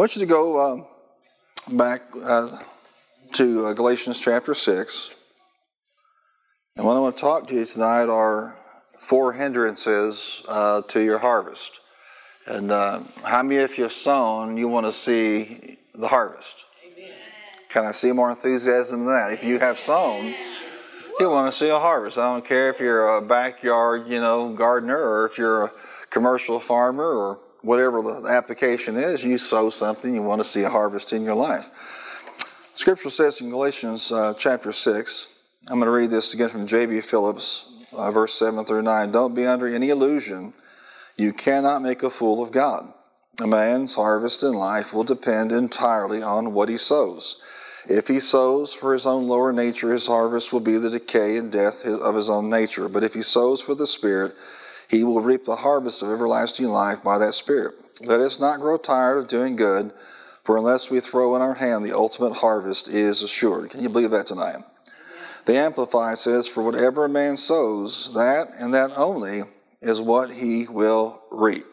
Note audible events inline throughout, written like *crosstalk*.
I want you to go uh, back uh, to uh, Galatians chapter 6. And what I want to talk to you tonight are four hindrances uh, to your harvest. And uh, how many of you have sown, you want to see the harvest? Amen. Can I see more enthusiasm than that? If you have sown, you want to see a harvest. I don't care if you're a backyard, you know, gardener or if you're a commercial farmer or whatever the application is, you sow something, you want to see a harvest in your life. Scripture says in Galatians uh, chapter 6, I'm going to read this again from J.B. Phillips, uh, verse 7 through 9. Don't be under any illusion. You cannot make a fool of God. A man's harvest in life will depend entirely on what he sows. If he sows for his own lower nature, his harvest will be the decay and death of his own nature. But if he sows for the Spirit, he will reap the harvest of everlasting life by that Spirit. Let us not grow tired of doing good, for unless we throw in our hand, the ultimate harvest is assured. Can you believe that tonight? The Amplified says, For whatever a man sows, that and that only is what he will reap.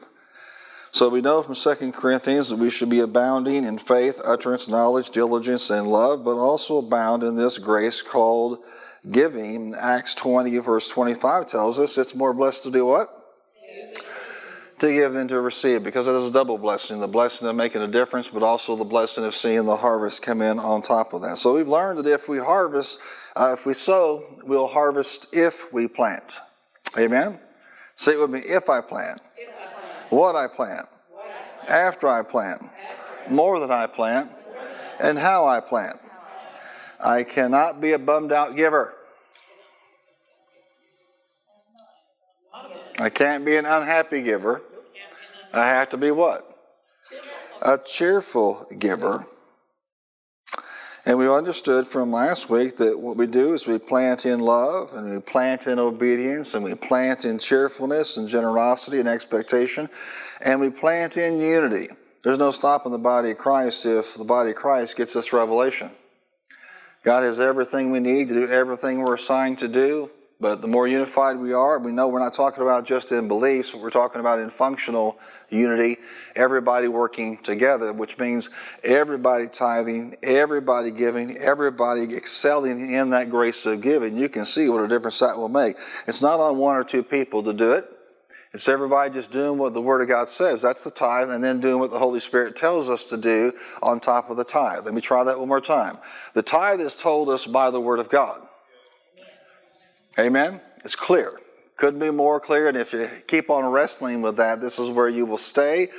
So we know from 2 Corinthians that we should be abounding in faith, utterance, knowledge, diligence, and love, but also abound in this grace called giving, Acts 20, verse 25 tells us it's more blessed to do what? To give than to receive, because it is a double blessing the blessing of making a difference, but also the blessing of seeing the harvest come in on top of that. So we've learned that if we harvest, uh, if we sow, we'll harvest if we plant. Amen? Say it with me if I plant, if I plant. What, I plant. after I plant, more than I plant, and how I plant. I cannot be a bummed out giver. I can't be an unhappy giver. I have to be what? A cheerful giver. And we understood from last week that what we do is we plant in love and we plant in obedience and we plant in cheerfulness and generosity and expectation and we plant in unity. There's no stopping the body of Christ if the body of Christ gets this revelation. God has everything we need to do everything we're assigned to do. But the more unified we are, we know we're not talking about just in beliefs, we're talking about in functional unity, everybody working together, which means everybody tithing, everybody giving, everybody excelling in that grace of giving. You can see what a difference that will make. It's not on one or two people to do it. It's everybody just doing what the Word of God says. That's the tithe, and then doing what the Holy Spirit tells us to do on top of the tithe. Let me try that one more time. The tithe is told us by the Word of God. Amen? It's clear. Couldn't be more clear. And if you keep on wrestling with that, this is where you will stay.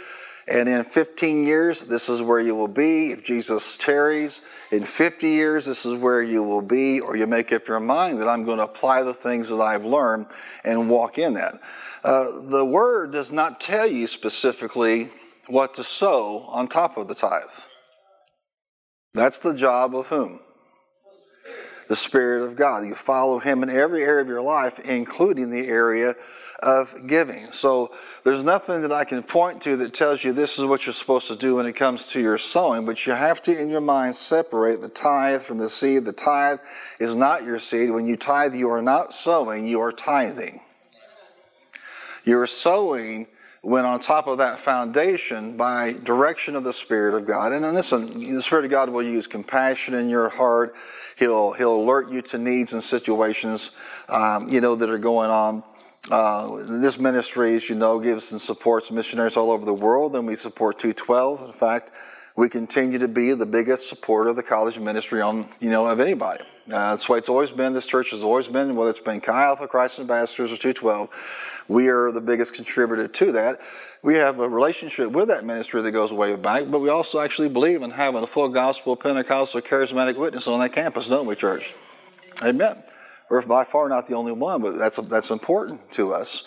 And in 15 years, this is where you will be. If Jesus tarries, in 50 years, this is where you will be. Or you make up your mind that I'm going to apply the things that I've learned and walk in that. Uh, the word does not tell you specifically what to sow on top of the tithe. That's the job of whom? The Spirit of God. You follow Him in every area of your life, including the area of giving. So there's nothing that I can point to that tells you this is what you're supposed to do when it comes to your sowing, but you have to, in your mind, separate the tithe from the seed. The tithe is not your seed. When you tithe, you are not sowing, you are tithing. You're sowing when on top of that foundation by direction of the Spirit of God. And listen, the Spirit of God will use compassion in your heart. He'll, he'll alert you to needs and situations, um, you know, that are going on. Uh, this ministry, as you know, gives and supports missionaries all over the world, and we support 212. In fact, we continue to be the biggest supporter of the college ministry on, you know, of anybody. Uh, that's the way it's always been. This church has always been, whether it's been Chi Alpha, Christ Ambassadors, or 212, we are the biggest contributor to that. We have a relationship with that ministry that goes way back, but we also actually believe in having a full gospel Pentecostal charismatic witness on that campus, don't we, church? Amen. We're by far not the only one, but that's that's important to us.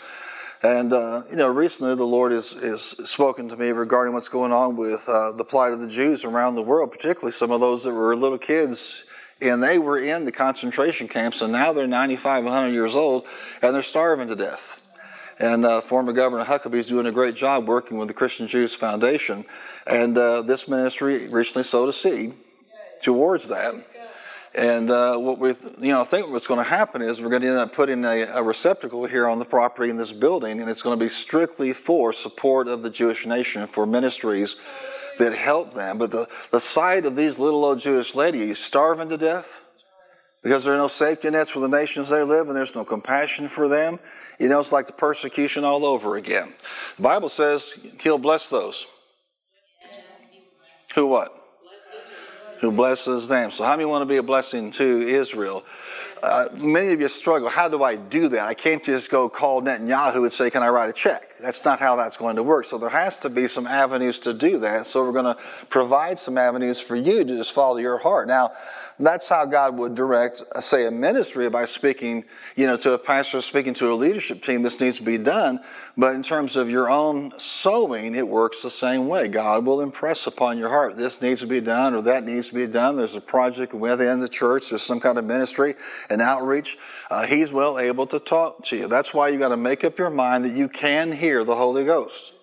And uh, you know, recently the Lord has is spoken to me regarding what's going on with uh, the plight of the Jews around the world, particularly some of those that were little kids and they were in the concentration camps, and now they're 95, 100 years old, and they're starving to death. And uh, former Governor Huckabee is doing a great job working with the Christian Jews Foundation. And uh, this ministry recently sowed a seed towards that. And uh, what we, you know, I think what's going to happen is we're going to end up putting a, a, receptacle here on the property in this building, and it's going to be strictly for support of the Jewish nation for ministries that help them. But the, the sight of these little old Jewish ladies starving to death because there are no safety nets for the nations they live and there's no compassion for them. You know, it's like the persecution all over again. The Bible says he'll bless those. Who what? Who blesses them. So how many want to be a blessing to Israel? Uh, many of you struggle. How do I do that? I can't just go call Netanyahu and say, Can I write a check? That's not how that's going to work. So there has to be some avenues to do that. So we're going to provide some avenues for you to just follow your heart. Now, that's how God would direct, say, a ministry by speaking, you know, to a pastor, speaking to a leadership team. This needs to be done. But in terms of your own sowing, it works the same way. God will impress upon your heart, this needs to be done or that needs to be done. There's a project within the church, there's some kind of ministry and outreach. Uh, he's well able to talk to you. That's why you got to make up your mind that you can hear the Holy Ghost.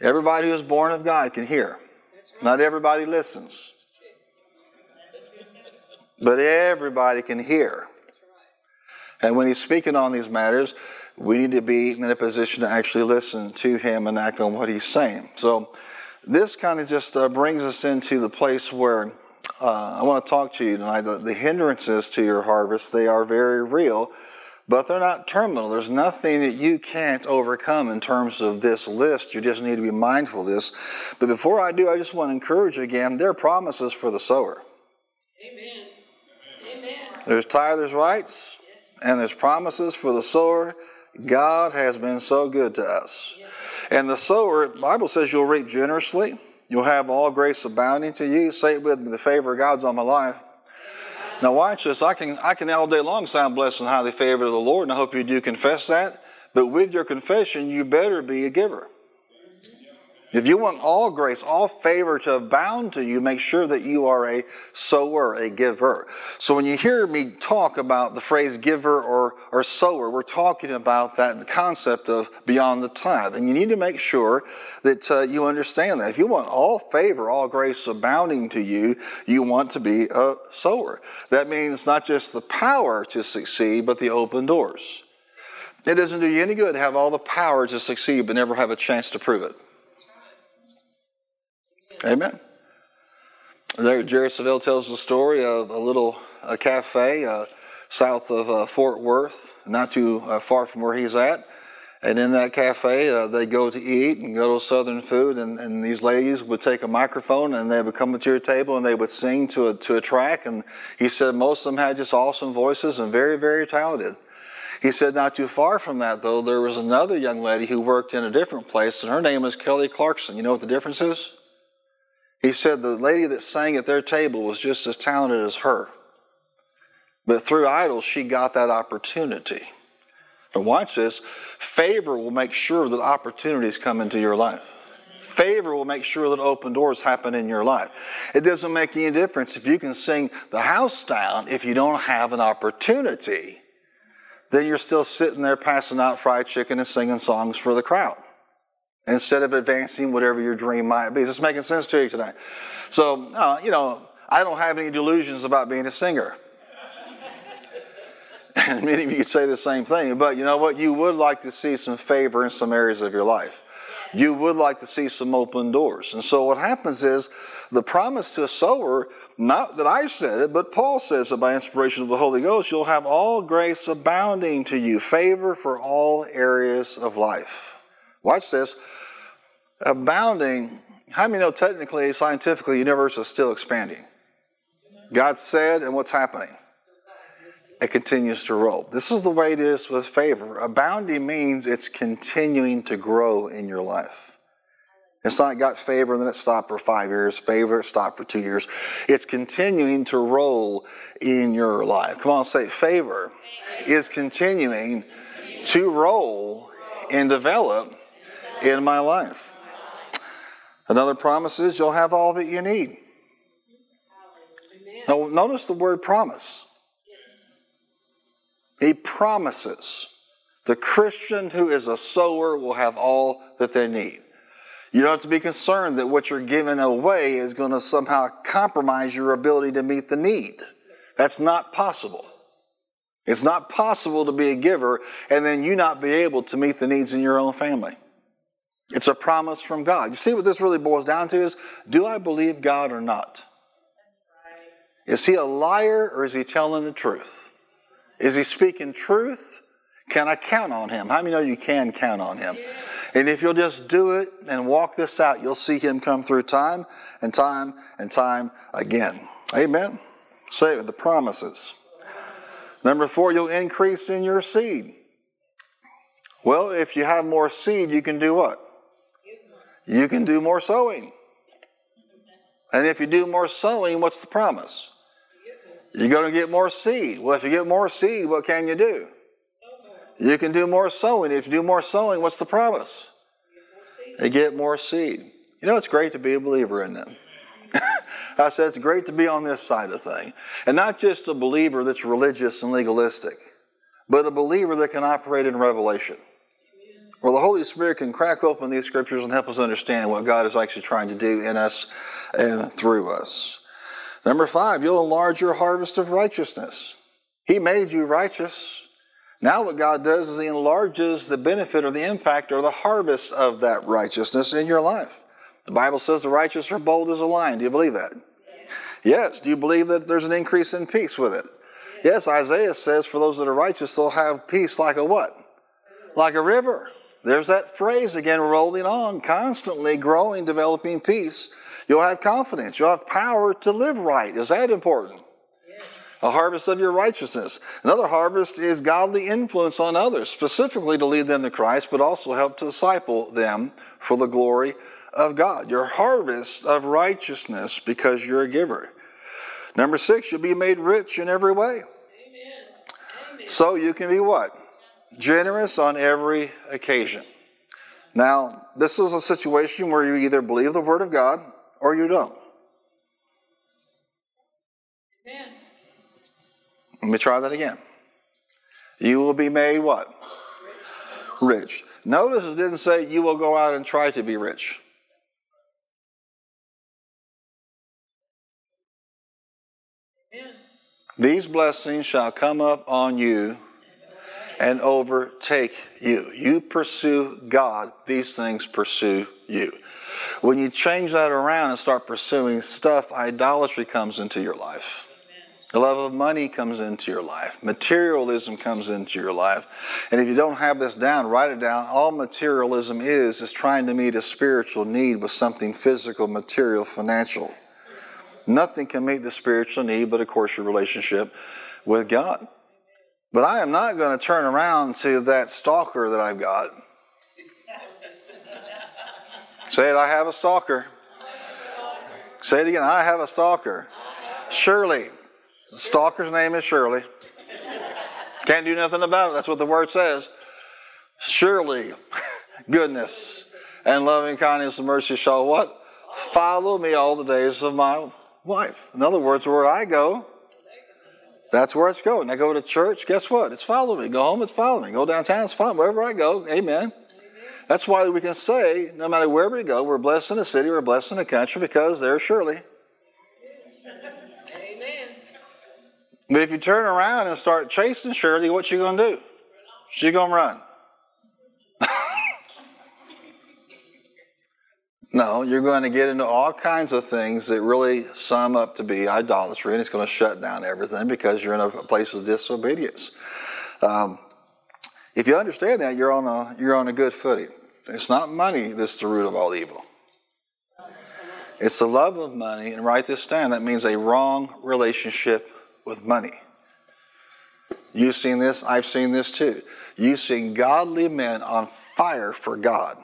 Everybody who is born of God can hear. Not everybody listens but everybody can hear. And when he's speaking on these matters, we need to be in a position to actually listen to him and act on what he's saying. So, this kind of just uh, brings us into the place where uh, I want to talk to you tonight. The, the hindrances to your harvest, they are very real, but they're not terminal. There's nothing that you can't overcome in terms of this list. You just need to be mindful of this. But before I do, I just want to encourage you again there are promises for the sower. There's tithers' rights, and there's promises for the sower. God has been so good to us. And the sower, the Bible says you'll reap generously. You'll have all grace abounding to you. Say it with me, the favor of God's on my life. Now watch this. I can I can all day long sound blessed and highly favored of the Lord, and I hope you do confess that. But with your confession, you better be a giver. If you want all grace, all favor to abound to you, make sure that you are a sower, a giver. So when you hear me talk about the phrase giver or, or sower, we're talking about that concept of beyond the tithe. And you need to make sure that uh, you understand that. If you want all favor, all grace abounding to you, you want to be a sower. That means not just the power to succeed, but the open doors. It doesn't do you any good to have all the power to succeed, but never have a chance to prove it. Amen. There, Jerry Savelle tells the story of a little a cafe uh, south of uh, Fort Worth, not too uh, far from where he's at. And in that cafe, uh, they go to eat and go to Southern food. And, and, these ladies would take a microphone and they would come to your table and they would sing to a, to a track. And he said most of them had just awesome voices and very, very talented. He said, not too far from that, though, there was another young lady who worked in a different place, and her name was Kelly Clarkson. You know what the difference is? He said the lady that sang at their table was just as talented as her. But through idols, she got that opportunity. And watch this favor will make sure that opportunities come into your life. Favor will make sure that open doors happen in your life. It doesn't make any difference if you can sing the house down if you don't have an opportunity. Then you're still sitting there passing out fried chicken and singing songs for the crowd instead of advancing whatever your dream might be. Is this making sense to you tonight? So, uh, you know, I don't have any delusions about being a singer. *laughs* and many of you could say the same thing, but you know what? You would like to see some favor in some areas of your life. You would like to see some open doors. And so what happens is the promise to a sower, not that I said it, but Paul says it by inspiration of the Holy Ghost, you'll have all grace abounding to you, favor for all areas of life. Watch this abounding. How many know technically, scientifically, the universe is still expanding? God said, and what's happening? It continues to roll. This is the way it is with favor. Abounding means it's continuing to grow in your life. It's not got favor and then it stopped for five years, favor, it stopped for two years. It's continuing to roll in your life. Come on, say favor is continuing to roll and develop in my life. Another promise is you'll have all that you need. Now, notice the word promise. He promises the Christian who is a sower will have all that they need. You don't have to be concerned that what you're giving away is going to somehow compromise your ability to meet the need. That's not possible. It's not possible to be a giver and then you not be able to meet the needs in your own family. It's a promise from God. You see what this really boils down to is do I believe God or not? Is he a liar or is he telling the truth? Is he speaking truth? Can I count on him? How many know you can count on him? And if you'll just do it and walk this out, you'll see him come through time and time and time again. Amen. Say it, the promises. Number four, you'll increase in your seed. Well, if you have more seed, you can do what? You can do more sowing. And if you do more sowing, what's the promise? You're going to get more seed. Well, if you get more seed, what can you do? You can do more sowing. If you do more sowing, what's the promise? You get more seed. You know, it's great to be a believer in them. *laughs* I said it's great to be on this side of thing. And not just a believer that's religious and legalistic, but a believer that can operate in revelation. Where the Holy Spirit can crack open these scriptures and help us understand what God is actually trying to do in us and through us. Number five, you'll enlarge your harvest of righteousness. He made you righteous. Now, what God does is He enlarges the benefit or the impact or the harvest of that righteousness in your life. The Bible says the righteous are bold as a lion. Do you believe that? Yes. yes. Do you believe that there's an increase in peace with it? Yes. yes, Isaiah says for those that are righteous, they'll have peace like a what? Like a river. There's that phrase again, rolling on, constantly growing, developing peace. You'll have confidence. You'll have power to live right. Is that important? a harvest of your righteousness. Another harvest is godly influence on others, specifically to lead them to Christ, but also help to disciple them for the glory of God. Your harvest of righteousness because you're a giver. Number six, you'll be made rich in every way. Amen. So you can be what? Generous on every occasion. Now, this is a situation where you either believe the Word of God or you don't. Amen. Let me try that again. You will be made what? Rich. rich. Notice it didn't say you will go out and try to be rich. These blessings shall come up on you and overtake you. You pursue God, these things pursue you. When you change that around and start pursuing stuff, idolatry comes into your life. The love of money comes into your life. Materialism comes into your life. And if you don't have this down, write it down. All materialism is, is trying to meet a spiritual need with something physical, material, financial. Nothing can meet the spiritual need but, of course, your relationship with God. But I am not going to turn around to that stalker that I've got. Say it, I have a stalker. Say it again, I have a stalker. Shirley. The stalker's name is Shirley. Can't do nothing about it. That's what the word says. Surely, *laughs* goodness and loving kindness and mercy shall what? Follow me all the days of my life. In other words, where I go, that's where it's going. I go to church, guess what? It's following me. Go home, it's following me. Go downtown, it's follow me. Wherever I go, amen. That's why we can say, no matter where we go, we're blessed in the city, we're blessed in the country, because there's surely Amen. But if you turn around and start chasing Shirley, what you gonna do? She gonna run. No, you're going to get into all kinds of things that really sum up to be idolatry, and it's going to shut down everything because you're in a place of disobedience. Um, if you understand that, you're on a you're on a good footing. It's not money that's the root of all evil. It's the love of money, and write this down. That means a wrong relationship with money. You've seen this, I've seen this too. You've seen godly men on fire for God.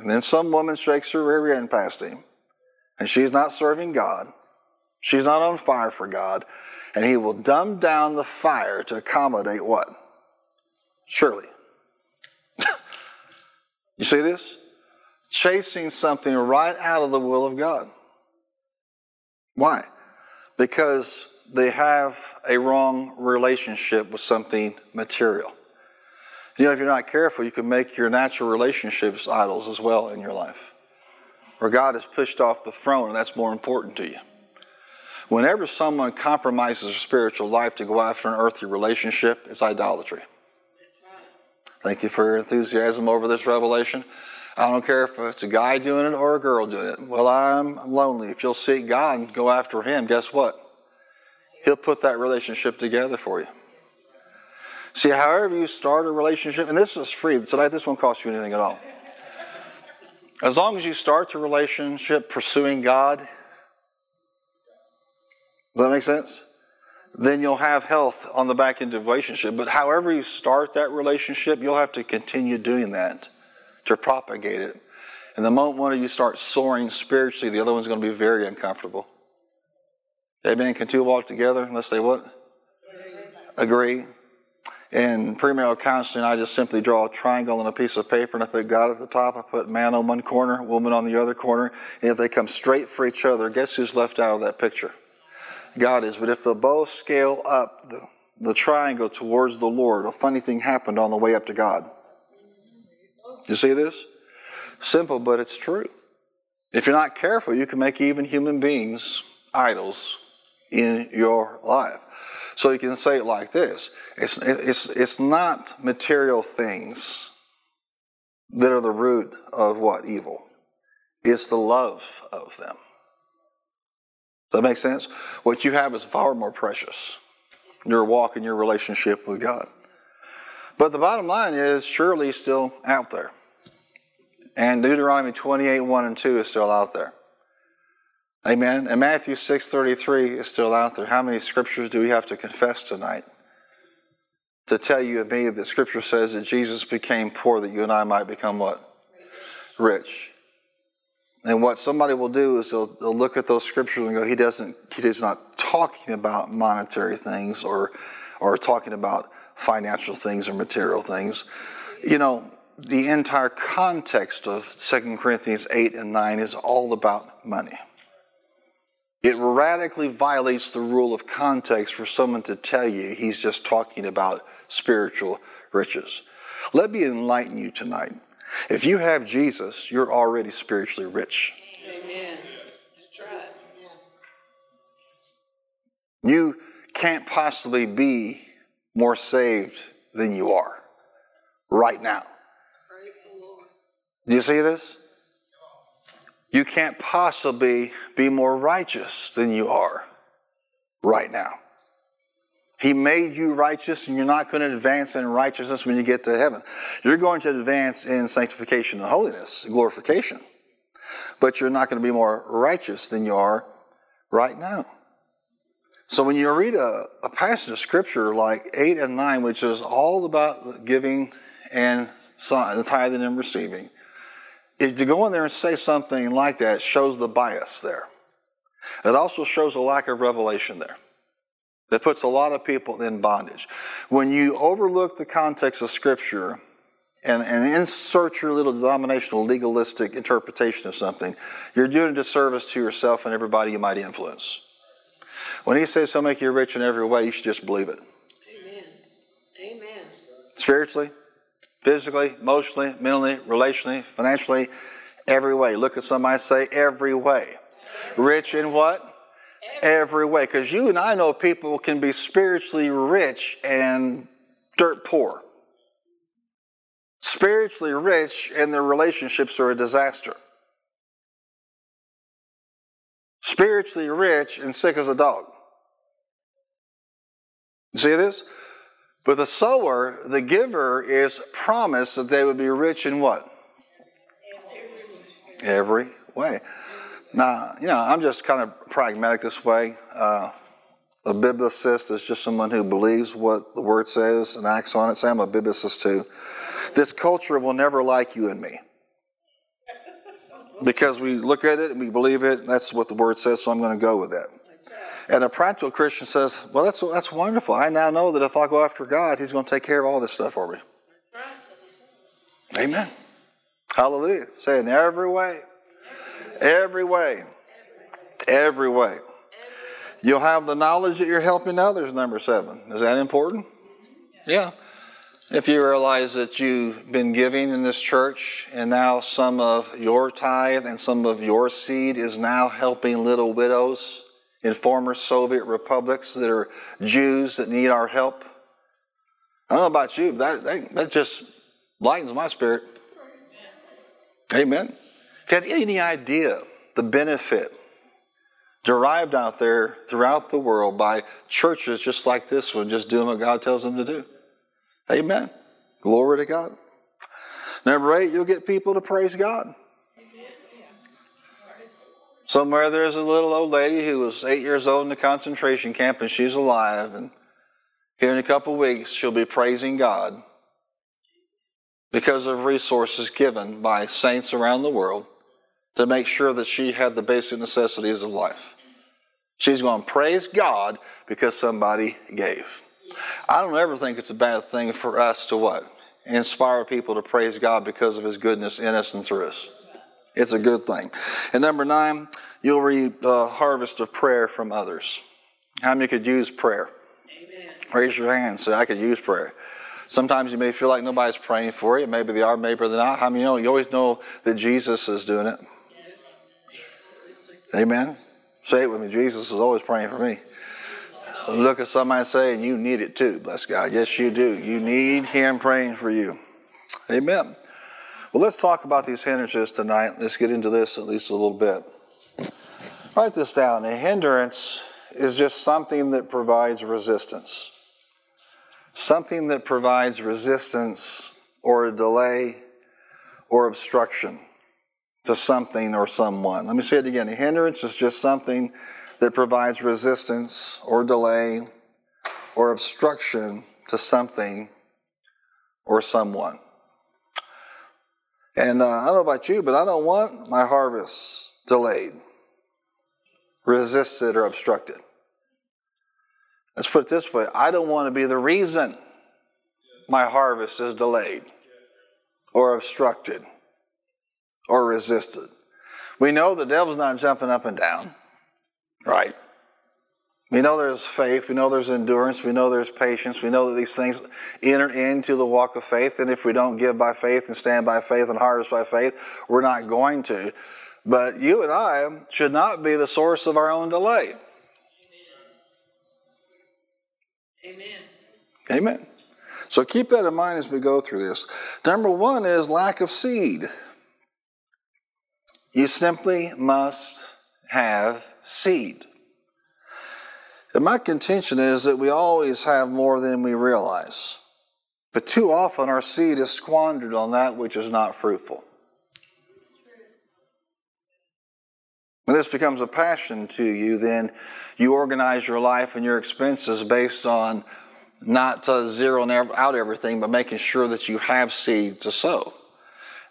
And then some woman shakes her rear end past him, and she's not serving God. She's not on fire for God. And he will dumb down the fire to accommodate what? Surely. *laughs* you see this? Chasing something right out of the will of God. Why? Because they have a wrong relationship with something material. You know, if you're not careful, you can make your natural relationships idols as well in your life. Where God is pushed off the throne, and that's more important to you. Whenever someone compromises their spiritual life to go after an earthly relationship, it's idolatry. Right. Thank you for your enthusiasm over this revelation. I don't care if it's a guy doing it or a girl doing it. Well, I'm lonely. If you'll seek God and go after Him, guess what? He'll put that relationship together for you. See, however you start a relationship, and this is free. Tonight, this won't cost you anything at all. As long as you start the relationship pursuing God, does that make sense? Then you'll have health on the back end of the relationship. But however you start that relationship, you'll have to continue doing that to propagate it. And the moment one of you starts soaring spiritually, the other one's going to be very uncomfortable. Amen. Can two walk together unless they what? Agree. Agree. In premarital counseling, I just simply draw a triangle on a piece of paper and I put God at the top. I put man on one corner, woman on the other corner. And if they come straight for each other, guess who's left out of that picture? God is. But if they both scale up the, the triangle towards the Lord, a funny thing happened on the way up to God. You see this? Simple, but it's true. If you're not careful, you can make even human beings idols in your life. So you can say it like this it's, it's, it's not material things that are the root of what? Evil. It's the love of them. Does that make sense? What you have is far more precious. Your walk and your relationship with God. But the bottom line is, surely still out there. And Deuteronomy 28 1 and 2 is still out there. Amen. And Matthew 6:33 is still out there. How many scriptures do we have to confess tonight? To tell you and me that scripture says that Jesus became poor that you and I might become what? Rich. And what somebody will do is they'll, they'll look at those scriptures and go, he doesn't, he is not talking about monetary things or, or talking about financial things or material things. You know, the entire context of 2 Corinthians 8 and 9 is all about money. It radically violates the rule of context for someone to tell you he's just talking about spiritual riches. Let me enlighten you tonight. If you have Jesus, you're already spiritually rich. Amen. That's right. You can't possibly be more saved than you are right now. Praise the Lord. Do you see this? You can't possibly be more righteous than you are right now. He made you righteous, and you're not going to advance in righteousness when you get to heaven. You're going to advance in sanctification and holiness, glorification. But you're not going to be more righteous than you are right now. So when you read a, a passage of scripture like 8 and 9, which is all about giving and the tithing and receiving, if to go in there and say something like that shows the bias there. It also shows a lack of revelation there. That puts a lot of people in bondage. When you overlook the context of Scripture and, and insert your little denominational legalistic interpretation of something, you're doing a disservice to yourself and everybody you might influence. When he says he'll make you rich in every way, you should just believe it. Amen. Amen. Spiritually, physically, emotionally, mentally, relationally, financially, every way. Look at somebody say, every way. Rich in what? Every way. Because you and I know people can be spiritually rich and dirt poor. Spiritually rich and their relationships are a disaster. Spiritually rich and sick as a dog. See this? But the sower, the giver, is promised that they would be rich in what? Every way. Now, you know, I'm just kind of pragmatic this way. Uh, a biblicist is just someone who believes what the word says and acts on it. Say, I'm a biblicist too. This culture will never like you and me. Because we look at it and we believe it, that's what the word says, so I'm going to go with that. And a practical Christian says, Well, that's, that's wonderful. I now know that if I go after God, He's going to take care of all this stuff for me. Right. Amen. Hallelujah. Say in every way. Every way. Every way. You'll have the knowledge that you're helping others, number seven. Is that important? Yeah. If you realize that you've been giving in this church and now some of your tithe and some of your seed is now helping little widows in former Soviet republics that are Jews that need our help. I don't know about you, but that, that, that just lightens my spirit. Amen. If you had any idea the benefit derived out there throughout the world by churches just like this one, just doing what God tells them to do. Amen. Glory to God. Number eight, you'll get people to praise God. Somewhere there's a little old lady who was eight years old in a concentration camp and she's alive. And here in a couple weeks, she'll be praising God because of resources given by saints around the world to make sure that she had the basic necessities of life. She's going to praise God because somebody gave. I don't ever think it's a bad thing for us to what? Inspire people to praise God because of His goodness in us and through us. It's a good thing. And number nine, you'll reap a harvest of prayer from others. How many could use prayer? Amen. Raise your hand. Say, I could use prayer. Sometimes you may feel like nobody's praying for you. Maybe they are, maybe they're not. How many you know? You always know that Jesus is doing it. Amen. Say it with me. Jesus is always praying for me. Look at somebody saying you need it too. Bless God. Yes, you do. You need Him praying for you. Amen. Well, let's talk about these hindrances tonight. Let's get into this at least a little bit. Write this down. A hindrance is just something that provides resistance. Something that provides resistance or a delay or obstruction to something or someone. Let me say it again. A hindrance is just something that provides resistance or delay or obstruction to something or someone. And uh, I don't know about you, but I don't want my harvest delayed, resisted, or obstructed. Let's put it this way I don't want to be the reason my harvest is delayed or obstructed or resisted. We know the devil's not jumping up and down, right? We know there's faith. We know there's endurance. We know there's patience. We know that these things enter into the walk of faith. And if we don't give by faith and stand by faith and harvest by faith, we're not going to. But you and I should not be the source of our own delay. Amen. Amen. So keep that in mind as we go through this. Number one is lack of seed. You simply must have seed. And my contention is that we always have more than we realize. But too often our seed is squandered on that which is not fruitful. When this becomes a passion to you, then you organize your life and your expenses based on not zeroing out everything, but making sure that you have seed to sow.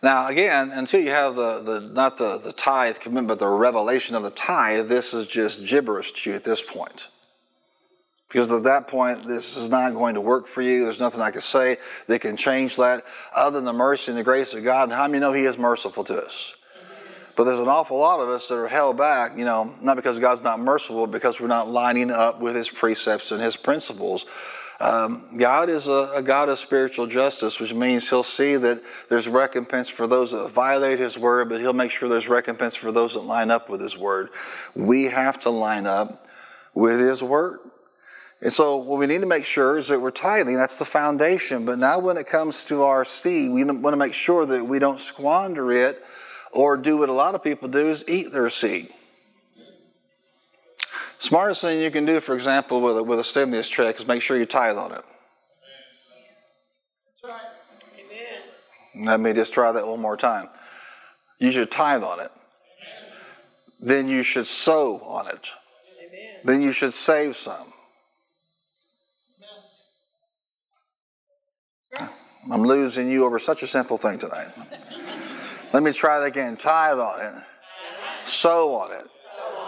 Now, again, until you have the, the not the, the tithe commitment, but the revelation of the tithe, this is just gibberish to you at this point. Because at that point, this is not going to work for you. There's nothing I can say that can change that other than the mercy and the grace of God. And how many know He is merciful to us? But there's an awful lot of us that are held back, you know, not because God's not merciful, but because we're not lining up with His precepts and His principles. Um, God is a, a, God of spiritual justice, which means He'll see that there's recompense for those that violate His word, but He'll make sure there's recompense for those that line up with His word. We have to line up with His word. And so, what we need to make sure is that we're tithing. That's the foundation. But now, when it comes to our seed, we want to make sure that we don't squander it or do what a lot of people do is eat their seed. Smartest thing you can do, for example, with a, with a stimulus check is make sure you tithe on it. Amen. Let me just try that one more time. You should tithe on it. Then you should sow on it. Amen. Then you should save some. I'm losing you over such a simple thing tonight. *laughs* Let me try that again. Tithe on it. Sow on it.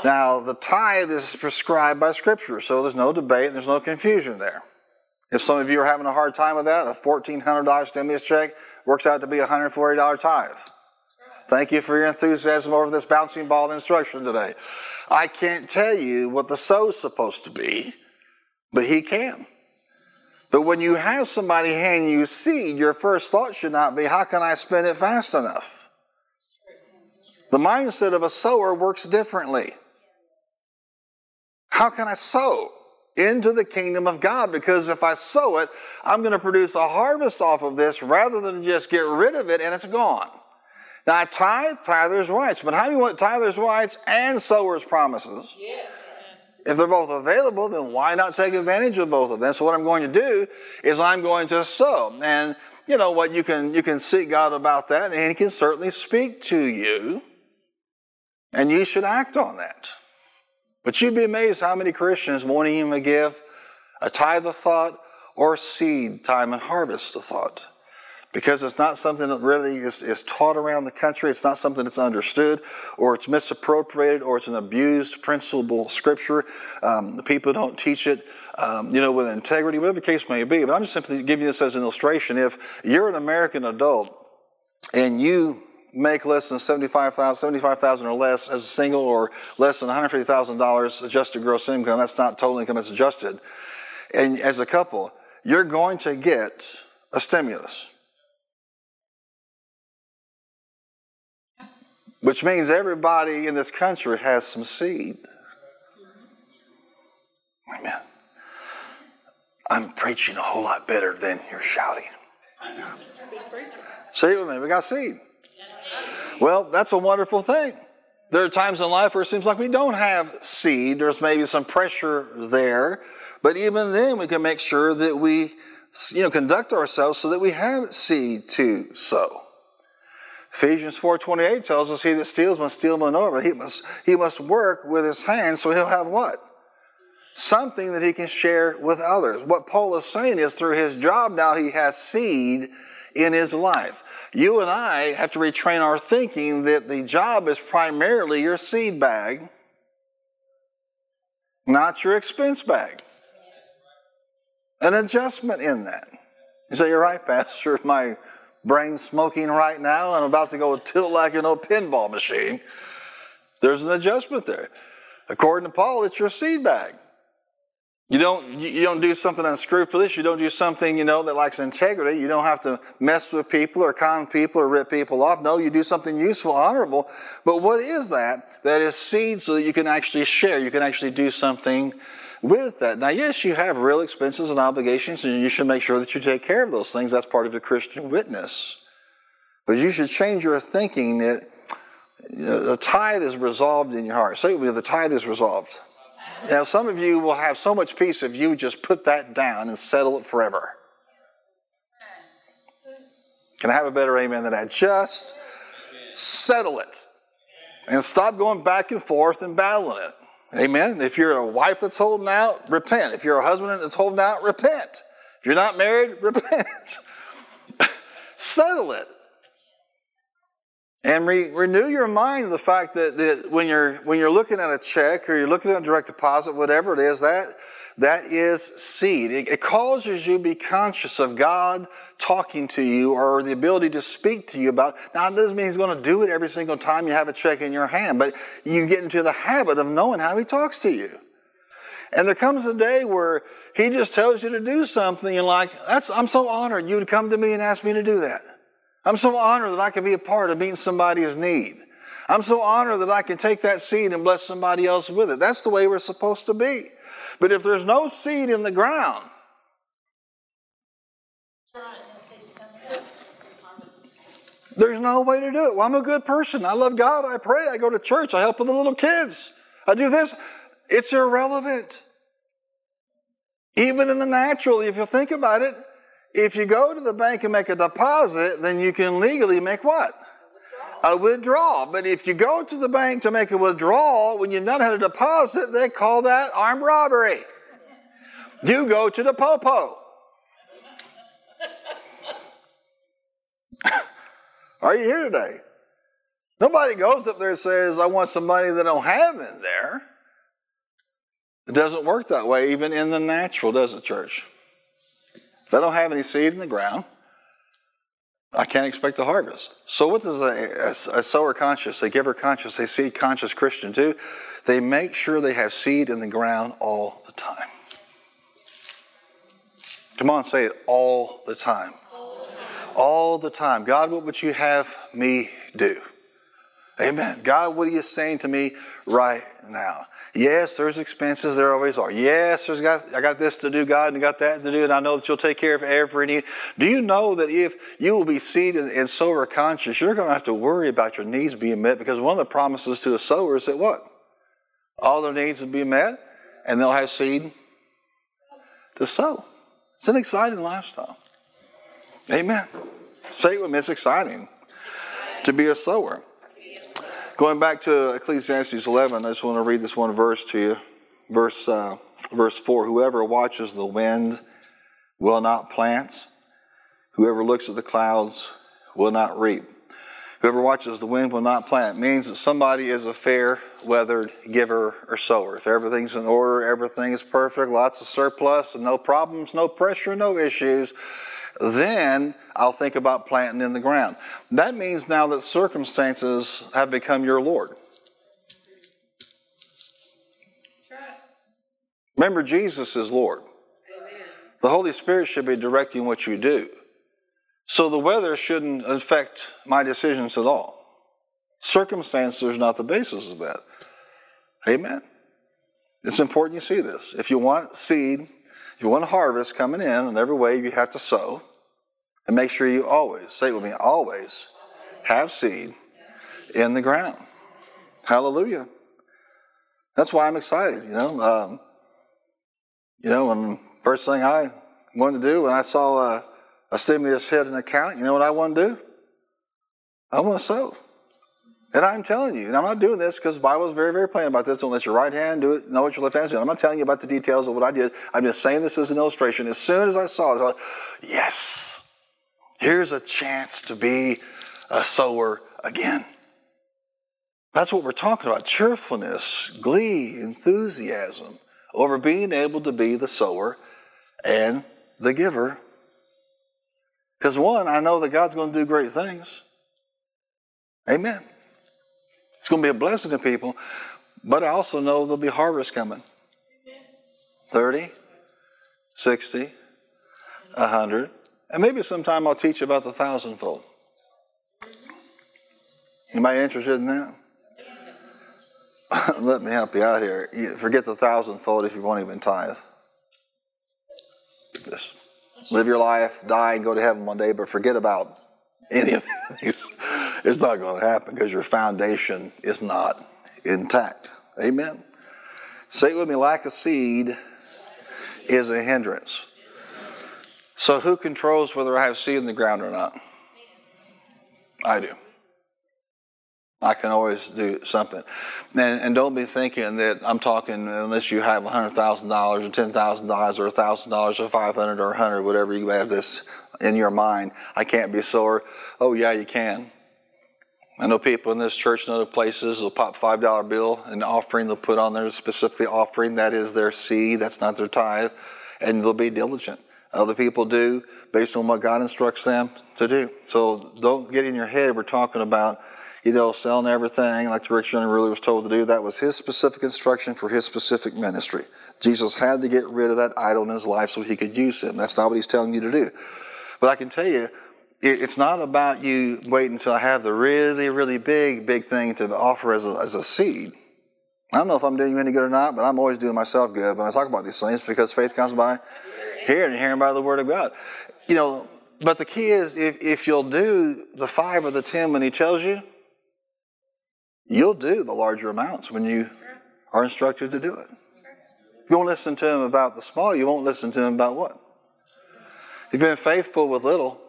Now, the tithe is prescribed by Scripture, so there's no debate and there's no confusion there. If some of you are having a hard time with that, a $1,400 stimulus check works out to be a $140 tithe. Thank you for your enthusiasm over this bouncing ball instruction today. I can't tell you what the sow's supposed to be, but he can. But when you have somebody hand you seed, your first thought should not be, how can I spend it fast enough? The mindset of a sower works differently. How can I sow into the kingdom of God? Because if I sow it, I'm going to produce a harvest off of this rather than just get rid of it and it's gone. Now, I tithe, tither's rights. But how do you want tither's rights and sower's promises? Yes. If they're both available, then why not take advantage of both of them? So what I'm going to do is I'm going to sow. And you know what, you can you can seek God about that, and He can certainly speak to you. And you should act on that. But you'd be amazed how many Christians won't even give a tithe of thought or seed time and harvest of thought because it's not something that really is, is, taught around the country. It's not something that's understood, or it's misappropriated, or it's an abused principle scripture. Um, the people don't teach it, um, you know, with integrity, whatever the case may be. But I'm just simply giving you this as an illustration. If you're an American adult and you make less than 75,000 75, or less as a single or less than $150,000 adjusted gross income, that's not total income, it's adjusted. And as a couple, you're going to get a stimulus. which means everybody in this country has some seed. Amen. I'm preaching a whole lot better than you're shouting. Say it with me. We got seed. Well, that's a wonderful thing. There are times in life where it seems like we don't have seed. There's maybe some pressure there. But even then, we can make sure that we, you know, conduct ourselves so that we have seed to sow. Ephesians 4.28 tells us, he that steals must steal no more, but he must, he must work with his hands so he'll have what? Something that he can share with others. What Paul is saying is through his job now he has seed in his life. You and I have to retrain our thinking that the job is primarily your seed bag, not your expense bag. An adjustment in that. You say, You're right, Pastor. *laughs* My brain's smoking right now. I'm about to go tilt like an old pinball machine. There's an adjustment there. According to Paul, it's your seed bag. You don't, you don't do something unscrupulous. You don't do something, you know, that lacks integrity. You don't have to mess with people or con people or rip people off. No, you do something useful, honorable. But what is that? That is seed so that you can actually share. You can actually do something with that. Now, yes, you have real expenses and obligations, and you should make sure that you take care of those things. That's part of your Christian witness. But you should change your thinking that the tithe is resolved in your heart. Say with me, the tithe is resolved. Now, some of you will have so much peace if you just put that down and settle it forever. Can I have a better amen than that? Just settle it and stop going back and forth and battling it. Amen. If you're a wife that's holding out, repent. If you're a husband that's holding out, repent. If you're not married, *laughs* repent. Settle it. And re- renew your mind of the fact that, that when you're when you're looking at a check or you're looking at a direct deposit, whatever it is, that that is seed. It, it, causes you to be conscious of God talking to you or the ability to speak to you about. Now, it doesn't mean He's going to do it every single time you have a check in your hand, but you get into the habit of knowing how He talks to you. And there comes a day where He just tells you to do something. You're like, That's, I'm so honored you would come to me and ask me to do that. I'm so honored that I can be a part of meeting somebody's need. I'm so honored that I can take that seed and bless somebody else with it. That's the way we're supposed to be. But if there's no seed in the ground, there's no way to do it. Well, I'm a good person. I love God. I pray. I go to church. I help with the little kids. I do this. It's irrelevant. Even in the natural, if you think about it, if you go to the bank and make a deposit, then you can legally make what? a withdrawal. But if you go to the bank to make a withdrawal when you've not had a deposit, they call that armed robbery. You go to the popo. *laughs* Are you here today? Nobody goes up there and says, I want some money that I don't have in there. It doesn't work that way, even in the natural, does it, church? If I don't have any seed in the ground, I can't expect a harvest. So, what does a, a, a, sower conscious, a giver conscious, a seed conscious Christian do? They make sure they have seed in the ground all the time. Come on, say it all the time. All the time. All the time. God, what would you have me do? Amen. God, what are you saying to me right now? Yes, there's expenses. There always are. Yes, there's got I got this to do, God, and I got that to do, and I know that you'll take care of every need. Do you know that if you will be seated and sower conscious, you're going to have to worry about your needs being met because one of the promises to a sower is that what? All their needs will be met, and they'll have seed to sow. It's an exciting lifestyle. Amen. Say it with me. It's exciting to be a sower. Going back to Ecclesiastes 11, I just want to read this one verse to you. Verse, uh, verse 4 Whoever watches the wind will not plant, whoever looks at the clouds will not reap. Whoever watches the wind will not plant. Means that somebody is a fair weathered giver or sower. If everything's in order, everything is perfect, lots of surplus, and no problems, no pressure, no issues, then I'll think about planting in the ground. That means now that circumstances have become your Lord. Remember, Jesus is Lord. The Holy Spirit should be directing what you do. So the weather shouldn't affect my decisions at all. Circumstances are not the basis of that. Amen. It's important you see this. If you want seed, you want harvest coming in, in every way you have to sow. And make sure you always, say it with me, always have seed in the ground. Hallelujah. That's why I'm excited, you know. Um, you know, and first thing I wanted to do when I saw a, a stimulus hit an account, you know what I want to do? I want to sow. And I'm telling you, and I'm not doing this because the Bible is very, very plain about this. Don't let your right hand do it, know what your left hand is doing. I'm not telling you about the details of what I did. I'm just saying this as an illustration. As soon as I saw this, I thought, yes, Here's a chance to be a sower again. That's what we're talking about cheerfulness, glee, enthusiasm over being able to be the sower and the giver. Because, one, I know that God's going to do great things. Amen. It's going to be a blessing to people, but I also know there'll be harvest coming 30, 60, 100, and maybe sometime I'll teach about the thousandfold. Anybody interested in that? *laughs* Let me help you out here. You forget the thousandfold if you won't even tithe. Just live your life, die, and go to heaven one day, but forget about any of these. *laughs* It's not going to happen because your foundation is not intact. Amen. Say it with me lack of seed is a hindrance. So, who controls whether I have seed in the ground or not? I do. I can always do something. And, and don't be thinking that I'm talking unless you have $100,000 or $10,000 or $1,000 or 500 or 100 whatever you have this in your mind. I can't be sore. Oh, yeah, you can. I know people in this church and other places will pop $5 bill and offering they'll put on their specifically offering. That is their seed, that's not their tithe. And they'll be diligent. Other people do based on what God instructs them to do. So don't get in your head. We're talking about, you know, selling everything like the rich young ruler was told to do. That was his specific instruction for his specific ministry. Jesus had to get rid of that idol in his life so he could use him. That's not what he's telling you to do. But I can tell you, it's not about you waiting until I have the really, really big, big thing to offer as a, as a seed. I don't know if I'm doing you any good or not, but I'm always doing myself good when I talk about these things because faith comes by hearing hearing by the word of God. You know, but the key is if, if you'll do the five or the ten when he tells you, you'll do the larger amounts when you are instructed to do it. You won't listen to him about the small, you won't listen to him about what? You've been faithful with little.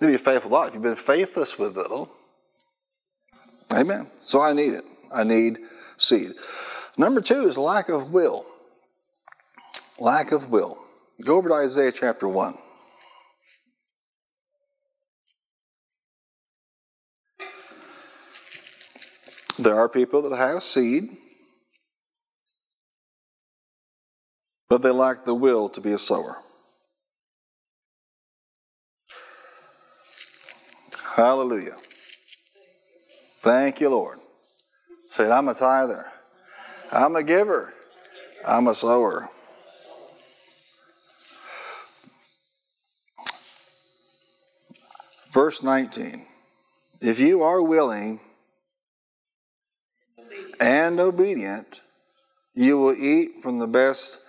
You'll be faithful a lot. If you've been faithless with little, amen. So I need it. I need seed. Number two is lack of will. Lack of will. Go over to Isaiah chapter 1. There are people that have seed, but they lack the will to be a sower. Hallelujah. Thank you, Lord. Say, I'm a tither. I'm a giver. I'm a sower. Verse 19 if you are willing and obedient, you will eat from the best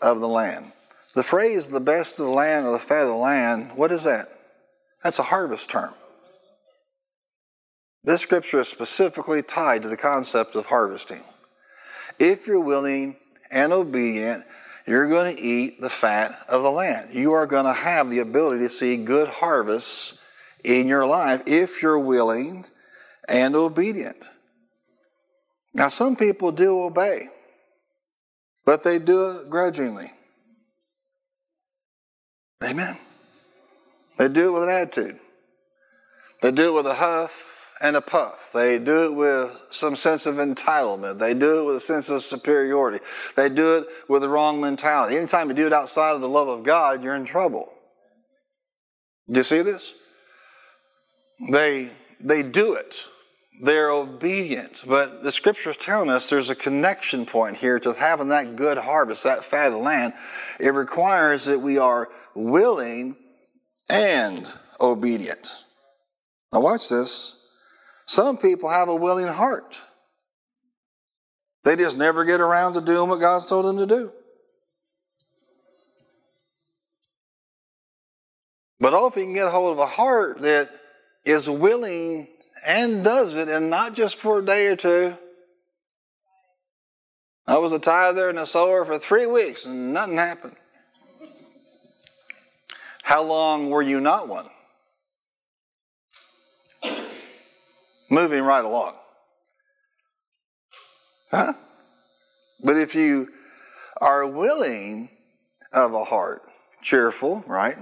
of the land. The phrase the best of the land or the fat of the land, what is that? That's a harvest term. This scripture is specifically tied to the concept of harvesting. If you're willing and obedient, you're going to eat the fat of the land. You are going to have the ability to see good harvests in your life if you're willing and obedient. Now, some people do obey, but they do it grudgingly. Amen. They do it with an attitude. They do it with a huff and a puff. They do it with some sense of entitlement. They do it with a sense of superiority. They do it with the wrong mentality. Anytime you do it outside of the love of God, you're in trouble. Do you see this? They, they do it. They're obedient. But the scripture is telling us there's a connection point here to having that good harvest, that fat land. It requires that we are willing and obedient. Now, watch this. Some people have a willing heart. They just never get around to doing what God's told them to do. But if you can get a hold of a heart that is willing and does it, and not just for a day or two. I was a tither and a sower for three weeks and nothing happened. How long were you not one? moving right along. Huh? But if you are willing of a heart, cheerful, right?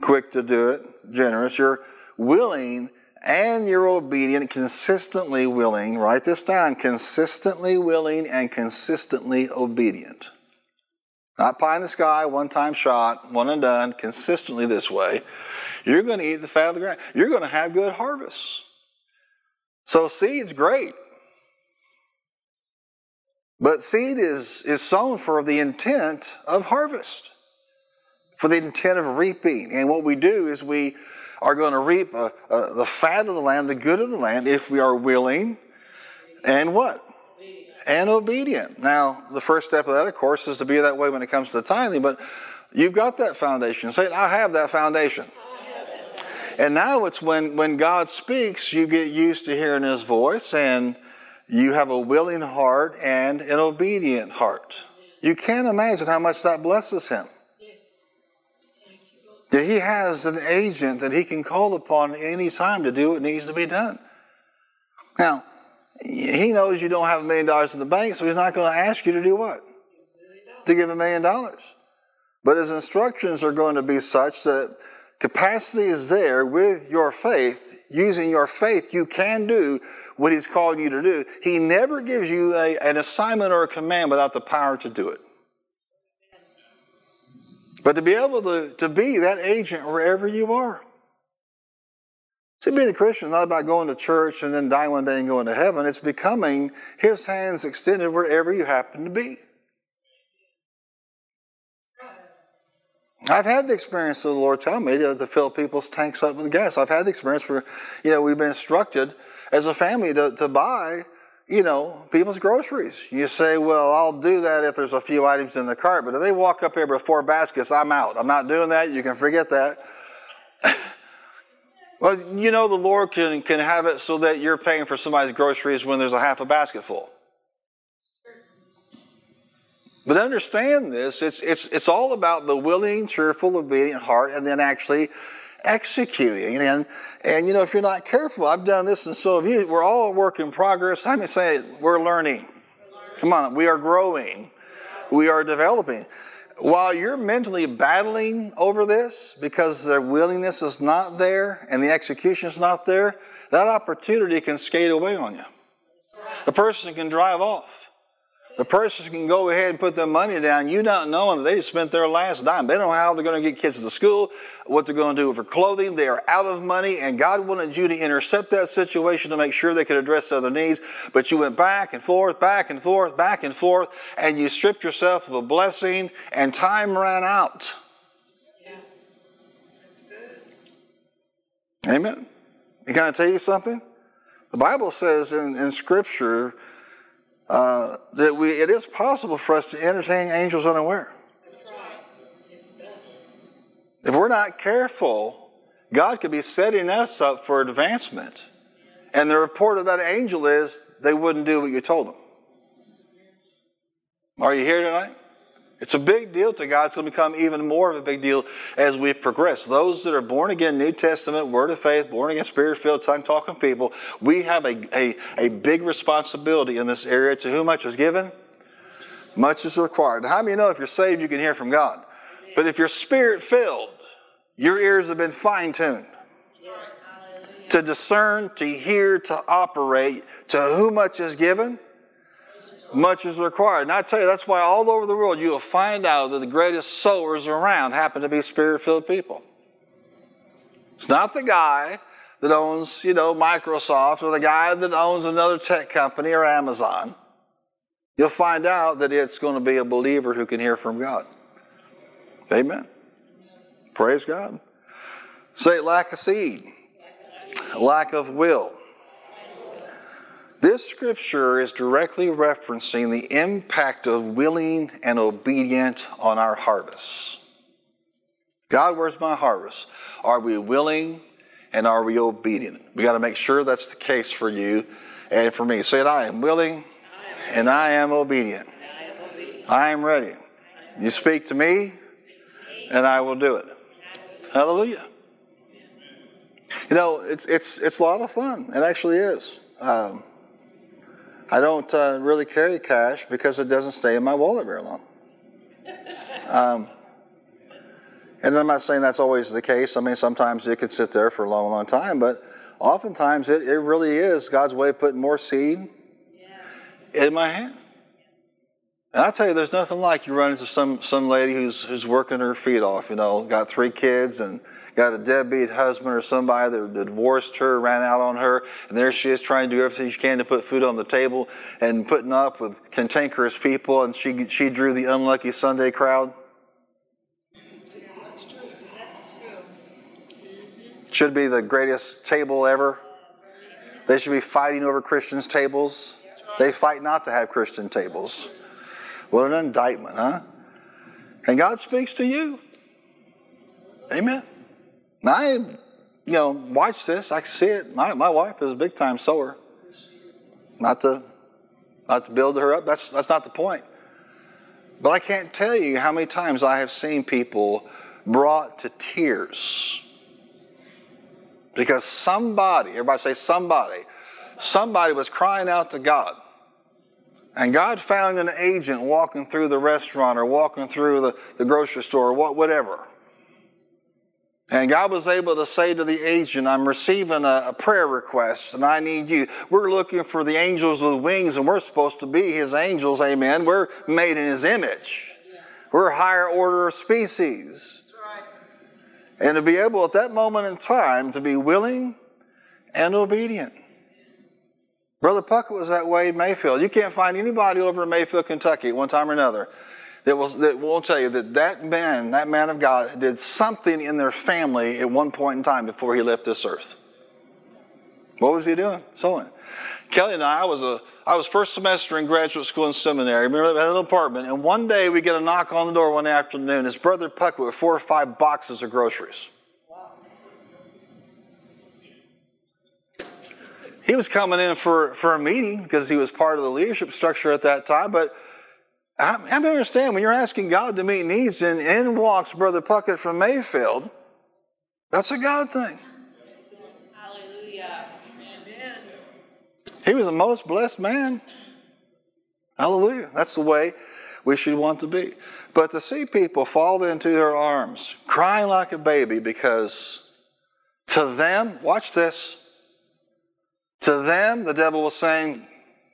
Quick to do it, generous, you're willing and you're obedient, consistently willing, write this down, consistently willing and consistently obedient. Not pie in the sky, one time shot, one and done, consistently this way. You're going to eat the fat of the ground. You're going to have good harvests. So seed's great. But seed is, is sown for the intent of harvest, for the intent of reaping. And what we do is we are going to reap uh, uh, the fat of the land, the good of the land, if we are willing and what? And obedient. Now, the first step of that, of course, is to be that way when it comes to tithing, but you've got that foundation. Say, I have that foundation. And now it's when, when God speaks, you get used to hearing his voice and you have a willing heart and an obedient heart. You can't imagine how much that blesses him. That he has an agent that he can call upon any time to do what needs to be done. Now, he knows you don't have a million dollars in the bank, so he's not going to ask you to do what? To give a million dollars. But his instructions are going to be such that Capacity is there with your faith. Using your faith, you can do what He's called you to do. He never gives you a, an assignment or a command without the power to do it. But to be able to, to be that agent wherever you are. See, being a Christian is not about going to church and then dying one day and going to heaven. It's becoming His hands extended wherever you happen to be. I've had the experience of the Lord telling me to, to, fill people's tanks up with gas. I've had the experience where, you know, we've been instructed as a family to, to buy, you know, people's groceries. You say, well, I'll do that if there's a few items in the cart, but if they walk up here with four baskets, I'm out. I'm not doing that. You can forget that. *laughs* well, you know, the Lord can, can have it so that you're paying for somebody's groceries when there's a half a basket full. But understand this, it's, it's, it's all about the willing, cheerful, obedient heart and then actually executing. And, and you know, if you're not careful, I've done this and so have you. We're all a work in progress. I mean, say we're learning. Come on, we are growing. We are developing. While you're mentally battling over this because the willingness is not there and the execution is not there, that opportunity can skate away on you. The person can drive off. The person can go ahead and put their money down, you not knowing that they just spent their last dime. They don't know how they're going to get kids to school, what they're going to do for clothing. They are out of money, and God wanted you to intercept that situation to make sure they could address other needs. But you went back and forth, back and forth, back and forth, and you stripped yourself of a blessing, and time ran out. Yeah. That's good. Amen. And can I tell you something? The Bible says in, in Scripture uh, that we, it is possible for us to entertain angels unaware. Right. If we're not careful, God could be setting us up for advancement. And the report of that angel is they wouldn't do what you told them. Are you here tonight? It's a big deal to God. It's going to become even more of a big deal as we progress. Those that are born again, New Testament, Word of Faith, born again, Spirit filled, tongue talking people, we have a, a, a big responsibility in this area. To whom much is given, much is required. How many know if you're saved, you can hear from God? But if you're spirit filled, your ears have been fine tuned Yes. To discern, to hear, to operate. To whom much is given, much is required. And I tell you, that's why all over the world you will find out that the greatest sowers around happen to be spirit filled people. It's not the guy that owns, you know, Microsoft or the guy that owns another tech company or Amazon. You'll find out that it's going to be a believer who can hear from God. Amen. Praise God. Say lack of seed, lack of will. This scripture is directly referencing the impact of willing and obedient on our harvest. God, where's my harvest? Are we willing and are we obedient? We got to make sure that's the case for you and for me. Say it, I am willing and I am obedient. I am ready. You speak to me and I will do it. Hallelujah. You know, it's it's it's a lot of fun. It actually is. Um, I don't uh, really carry cash because it doesn't stay in my wallet very long. Um, and I'm not saying that's always the case. I mean, sometimes it could sit there for a long, long time, but oftentimes it, it really is God's way of putting more seed Yes. in my hand. And I tell you, there's nothing like you run into some some lady who's who's working her feet off. You know, got three kids and got a deadbeat husband or somebody that divorced her, ran out on her, and there she is trying to do everything she can to put food on the table and putting up with cantankerous people, and she she drew the unlucky Sunday crowd. Should be the greatest table ever. They should be fighting over Christians' tables. They fight not to have Christian tables. What an indictment, huh? And God speaks to you. Amen. Now, I, you know, watch this. I see it. My, my wife is a big time sower. Not to, not to build her up. That's, that's not the point. But I can't tell you how many times I have seen people brought to tears because somebody, everybody say somebody, somebody was crying out to God. And God found an agent walking through the restaurant or walking through the, the grocery store or what, whatever. And God was able to say to the agent, I'm receiving a, a prayer request and I need you. We're looking for the angels with wings and we're supposed to be his angels, amen. We're made in his image. We're a higher order of species. Right. And to be able at that moment in time to be willing and obedient. Brother Puckett was that way in Mayfield. You can't find anybody over in Mayfield, Kentucky one time or another that, will, that won't tell you that that man, that man of God, did something in their family at one point in time before he left this earth. What was he doing? Sewing. Kelly and I, I was a I was first semester in graduate school and seminary. We Remember that little apartment, and one day we get a knock on the door one afternoon. It's Brother Puckett with four or five boxes of groceries. He was coming in for, for a meeting because he was part of the leadership structure at that time. But I, I understand when you're asking God to meet needs, and in walks Brother Puckett from Mayfield. That's a God thing. Hallelujah. Amen. He was the most blessed man. Hallelujah. That's the way we should want to be. But to see people fall into their arms, crying like a baby because to them, watch this, to them, the devil was saying,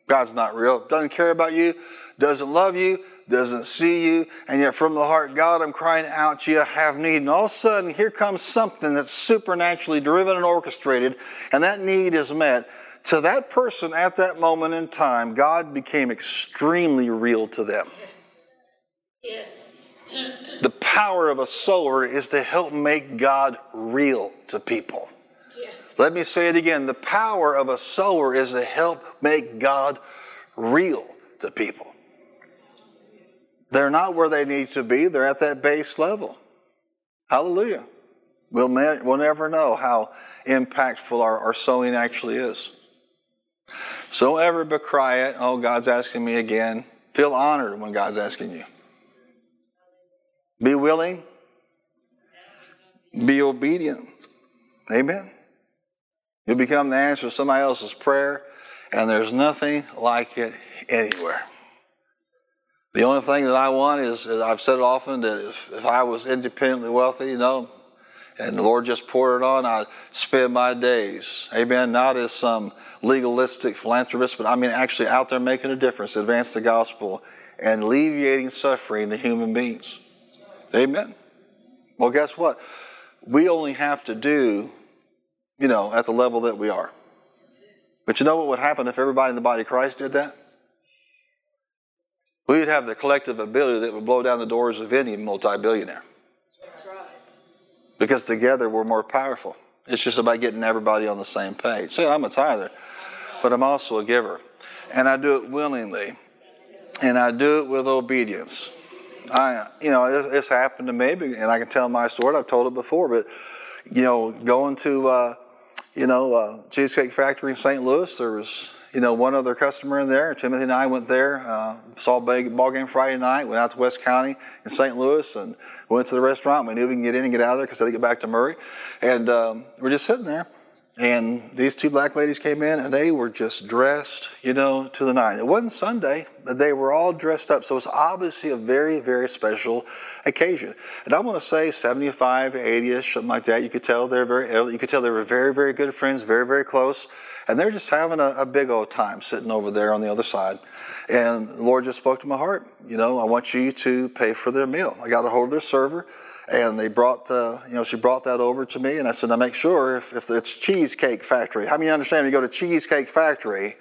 God's not real, doesn't care about you, doesn't love you, doesn't see you, and yet from the heart, God, I'm crying out to you, I have need. And all of a sudden, here comes something that's supernaturally driven and orchestrated, and that need is met. To that person at that moment in time, God became extremely real to them. Yes. The power of a sower is to help make God real to people. Let me say it again. The power of a sower is to help make God real to people. They're not where they need to be, they're at that base level. Hallelujah. We'll, we'll never know how impactful our, our sowing actually is. So ever be quiet. Oh, God's asking me again. Feel honored when God's asking you. Be willing. Be obedient. Amen. You'll become the answer to somebody else's prayer, and there's nothing like it anywhere. The only thing that I want is, I've said it often, that if, if I was independently wealthy, you know, and the Lord just poured it on, I'd spend my days, amen, not as some legalistic philanthropist, but I mean actually out there making a difference, advance the gospel, and alleviating suffering to human beings. Amen. Well, guess what? We only have to do you know, at the level that we are. But you know what would happen if everybody in the body of Christ did that? We would have the collective ability that would blow down the doors of any multi billionaire. That's right. Because together we're more powerful. It's just about getting everybody on the same page. See, I'm a tither, but I'm also a giver. And I do it willingly. And I do it with obedience. I, you know, it's, it's happened to me, and I can tell my story. I've told it before, but you know, going to uh, you know, uh, Cheesecake Factory in St. Louis. There was, you know, one other customer in there. Timothy and I went there, uh, saw a ball game Friday night, went out to West County in St. Louis and went to the restaurant. We knew we can get in and get out of there because I had to get back to Murray. And um, we're just sitting there. And these two black ladies came in and they were just dressed, you know, to the nine. It wasn't Sunday, but they were all dressed up. So it's obviously a very, very special occasion. And I want to say 75, 80ish, something like that. You could tell they're very, you could tell they were very, very good friends, very, very close. And they're just having a, a big old time sitting over there on the other side. And the Lord just spoke to my heart. You know, I want you to pay for their meal. I got a hold of their server and they brought, uh, you know, she brought that over to me, and I said, now make sure if, if it's Cheesecake Factory. How many understand? When you go to Cheesecake Factory,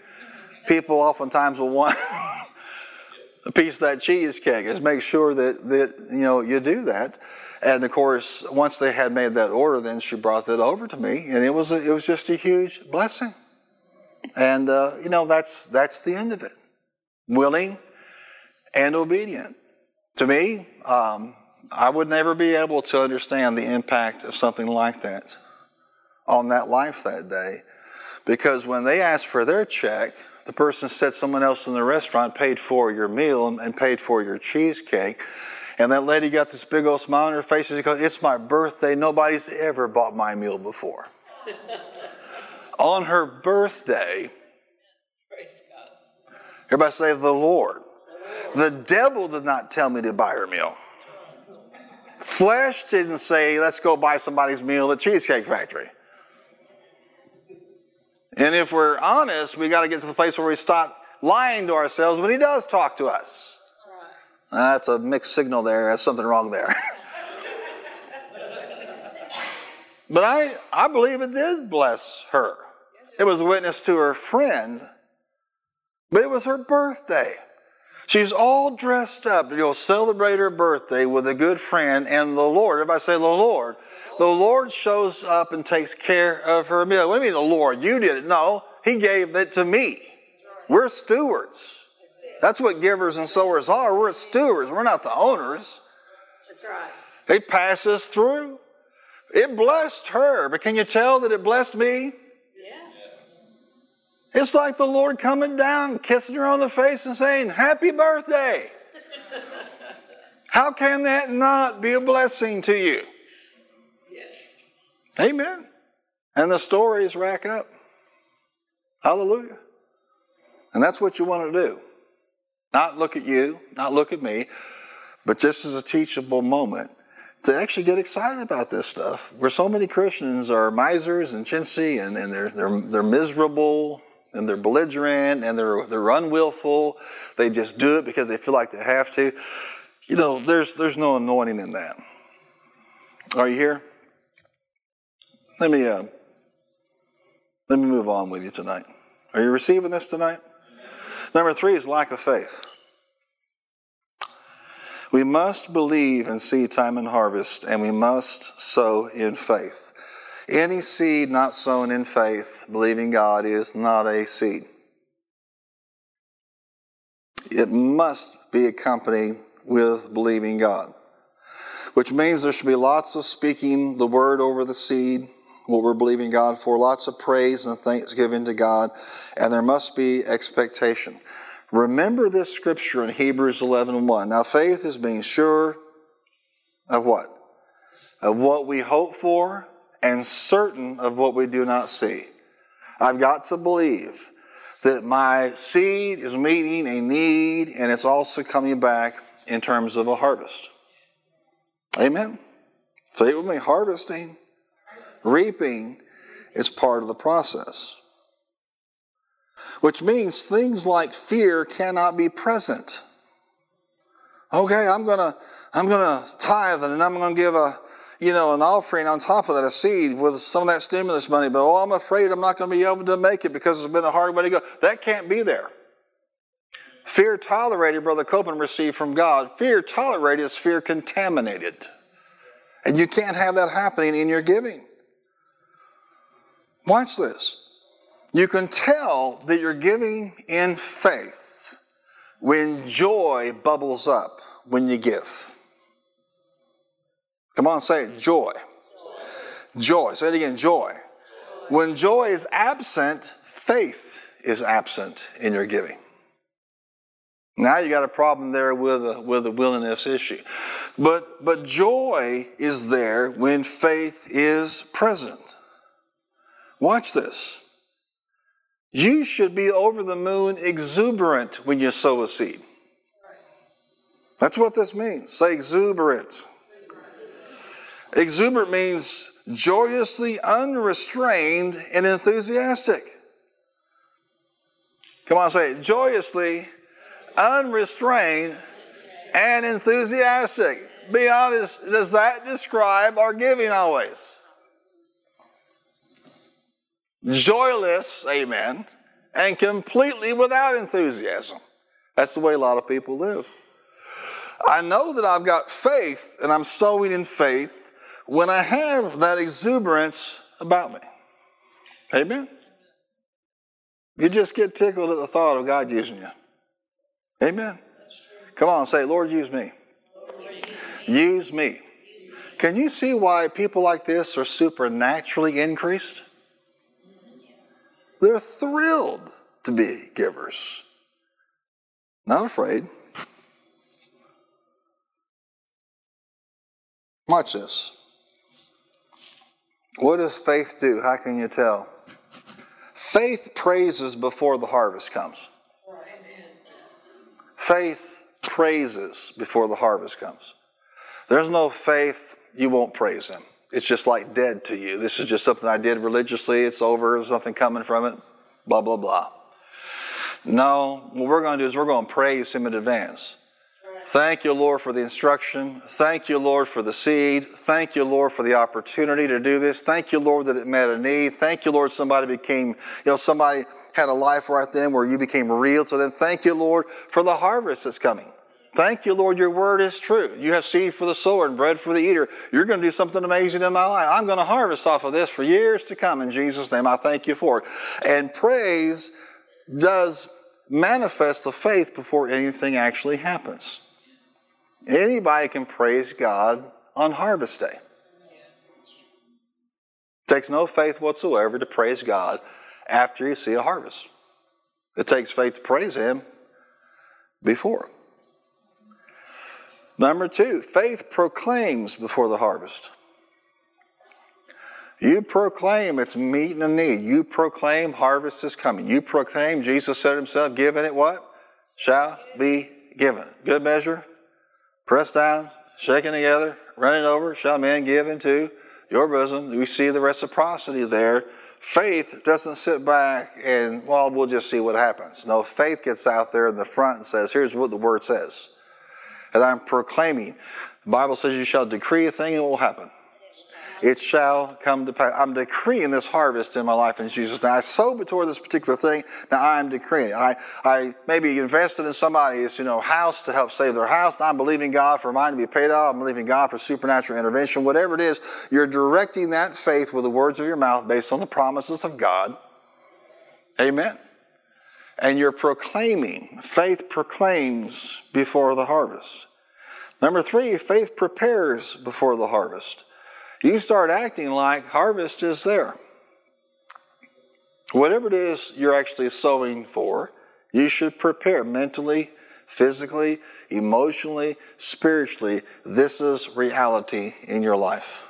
people oftentimes will want *laughs* a piece of that cheesecake. Is make sure that that you know you do that. And of course, once they had made that order, then she brought that over to me, and it was a, it was just a huge blessing. And uh, you know that's that's the end of it. Willing and obedient. To me, um, I would never be able to understand the impact of something like that on that life that day. Because when they asked for their check, the person said someone else in the restaurant paid for your meal and paid for your cheesecake. And that lady got this big old smile on her face and she goes, It's my birthday. Nobody's ever bought my meal before. *laughs* on her birthday, everybody say, The Lord. The devil did not tell me to buy her meal. Flesh didn't say, let's go buy somebody's meal at Cheesecake Factory. And if we're honest, we got to get to the place where we stop lying to ourselves when He does talk to us. That's. That's a mixed signal there. That's something wrong there. *laughs* but I, I believe it did bless her. It was a witness to her friend, but it was her birthday. She's all dressed up You'll celebrate her birthday with a good friend and the Lord. Everybody say the Lord. The Lord shows up and takes care of her meal. What do you mean the Lord? You did it. No, He gave it to me. We're stewards. That's what givers and sowers are. We're stewards. We're not the owners. That's right. It passes through. It blessed her, but can you tell that it blessed me? It's like the Lord coming down, kissing her on the face, and saying, Happy birthday. How can that not be a blessing to you? Yes. Amen. And the stories rack up. Hallelujah. And that's what you want to do. Not look at you, not look at me, but just as a teachable moment to actually get excited about this stuff. Where so many Christians are misers and chintzy and, and they're, they're, they're miserable and they're belligerent and they're they're unwillful. They just do it because they feel like they have to. You know, there's there's no anointing in that. Are you here? Let me uh, let me move on with you tonight. Are you receiving this tonight? Number three is lack of faith. We must believe and see time and harvest, and we must sow in faith. Any seed not sown in faith, believing God, is not a seed. It must be accompanied with believing God, which means there should be lots of speaking the word over the seed, what we're believing God for, lots of praise and thanksgiving to God, and there must be expectation. Remember this scripture in Hebrews 11 1. Now, faith is being sure of what? Of what we hope for and certain of what we do not see. I've got to believe that my seed is meeting a need and it's also coming back in terms of a harvest. Amen. Say with me harvesting, reaping is part of the process. Which means things like fear cannot be present. Okay, I'm gonna I'm gonna tithe and I'm gonna give a you know, an offering on top of that, a seed with some of that stimulus money, but oh, I'm afraid I'm not going to be able to make it because it's been a hard way to go. That can't be there. Fear tolerated, Brother Copeland received from God. Fear tolerated is fear contaminated. And you can't have that happening in your giving. Watch this. You can tell that you're giving in faith when joy bubbles up when you give. Come on, say it. Joy. Joy. Say it again. Joy. When joy is absent, faith is absent in your giving. Now you got a problem there with a, with a willingness issue. But, but joy is there when faith is present. Watch this. You should be over the moon exuberant when you sow a seed. That's what this means. Say exuberant. Exuberant means joyously unrestrained and enthusiastic. Come on, say it. Joyously unrestrained and enthusiastic. Be honest, does that describe our giving always? Joyless, amen, and completely without enthusiasm. That's the way a lot of people live. I know that I've got faith and I'm sowing in faith when I have that exuberance about me. Amen? You just get tickled at the thought of God using you. Amen? Come on, say, Lord, use me. Use me. Can you see why people like this are supernaturally increased? They're thrilled to be givers, not afraid. Watch this. What does faith do? How can you tell? Faith praises before the harvest comes. Faith praises before the harvest comes. There's no faith, you won't praise Him. It's just like dead to you. This is just something I did religiously. It's over. There's nothing coming from it. Blah, blah, blah. No, what we're going to do is we're going to praise Him in advance. Thank you, Lord, for the instruction. Thank you, Lord, for the seed. Thank you, Lord, for the opportunity to do this. Thank you, Lord, that it met a need. Thank you, Lord, somebody became, you know, somebody had a life right then where you became real. So then thank you, Lord, for the harvest that's coming. Thank you, Lord, your word is true. You have seed for the sower and bread for the eater. You're going to do something amazing in my life. I'm going to harvest off of this for years to come. In Jesus' name, I thank you for it. And praise does manifest the faith before anything actually happens. Anybody can praise God on harvest day. It takes no faith whatsoever to praise God after you see a harvest. It takes faith to praise Him before. Number two, faith proclaims before the harvest. You proclaim it's meeting a need. You proclaim harvest is coming. You proclaim Jesus said himself, given it what? Shall be given. Good measure, pressed down, shaken together, running over, shall men give into your bosom. We see the reciprocity there. Faith doesn't sit back and, well, we'll just see what happens. No, faith gets out there in the front and says, here's what the word says. And I'm proclaiming. The Bible says you shall decree a thing and it will happen. It shall come to pass. I'm decreeing this harvest in my life in Jesus' name. I sowed toward this particular thing. Now I am decreeing. I, I maybe invested in somebody's, you know, house to help save their house. I'm believing God for mine to be paid off. I'm believing God for supernatural intervention. Whatever it is, you're directing that faith with the words of your mouth based on the promises of God. Amen. And you're proclaiming. Faith proclaims before the harvest. Number three, faith prepares before the harvest you start acting like harvest is there. Whatever it is you're actually sowing for, you should prepare mentally, physically, emotionally, spiritually. This is reality in your life.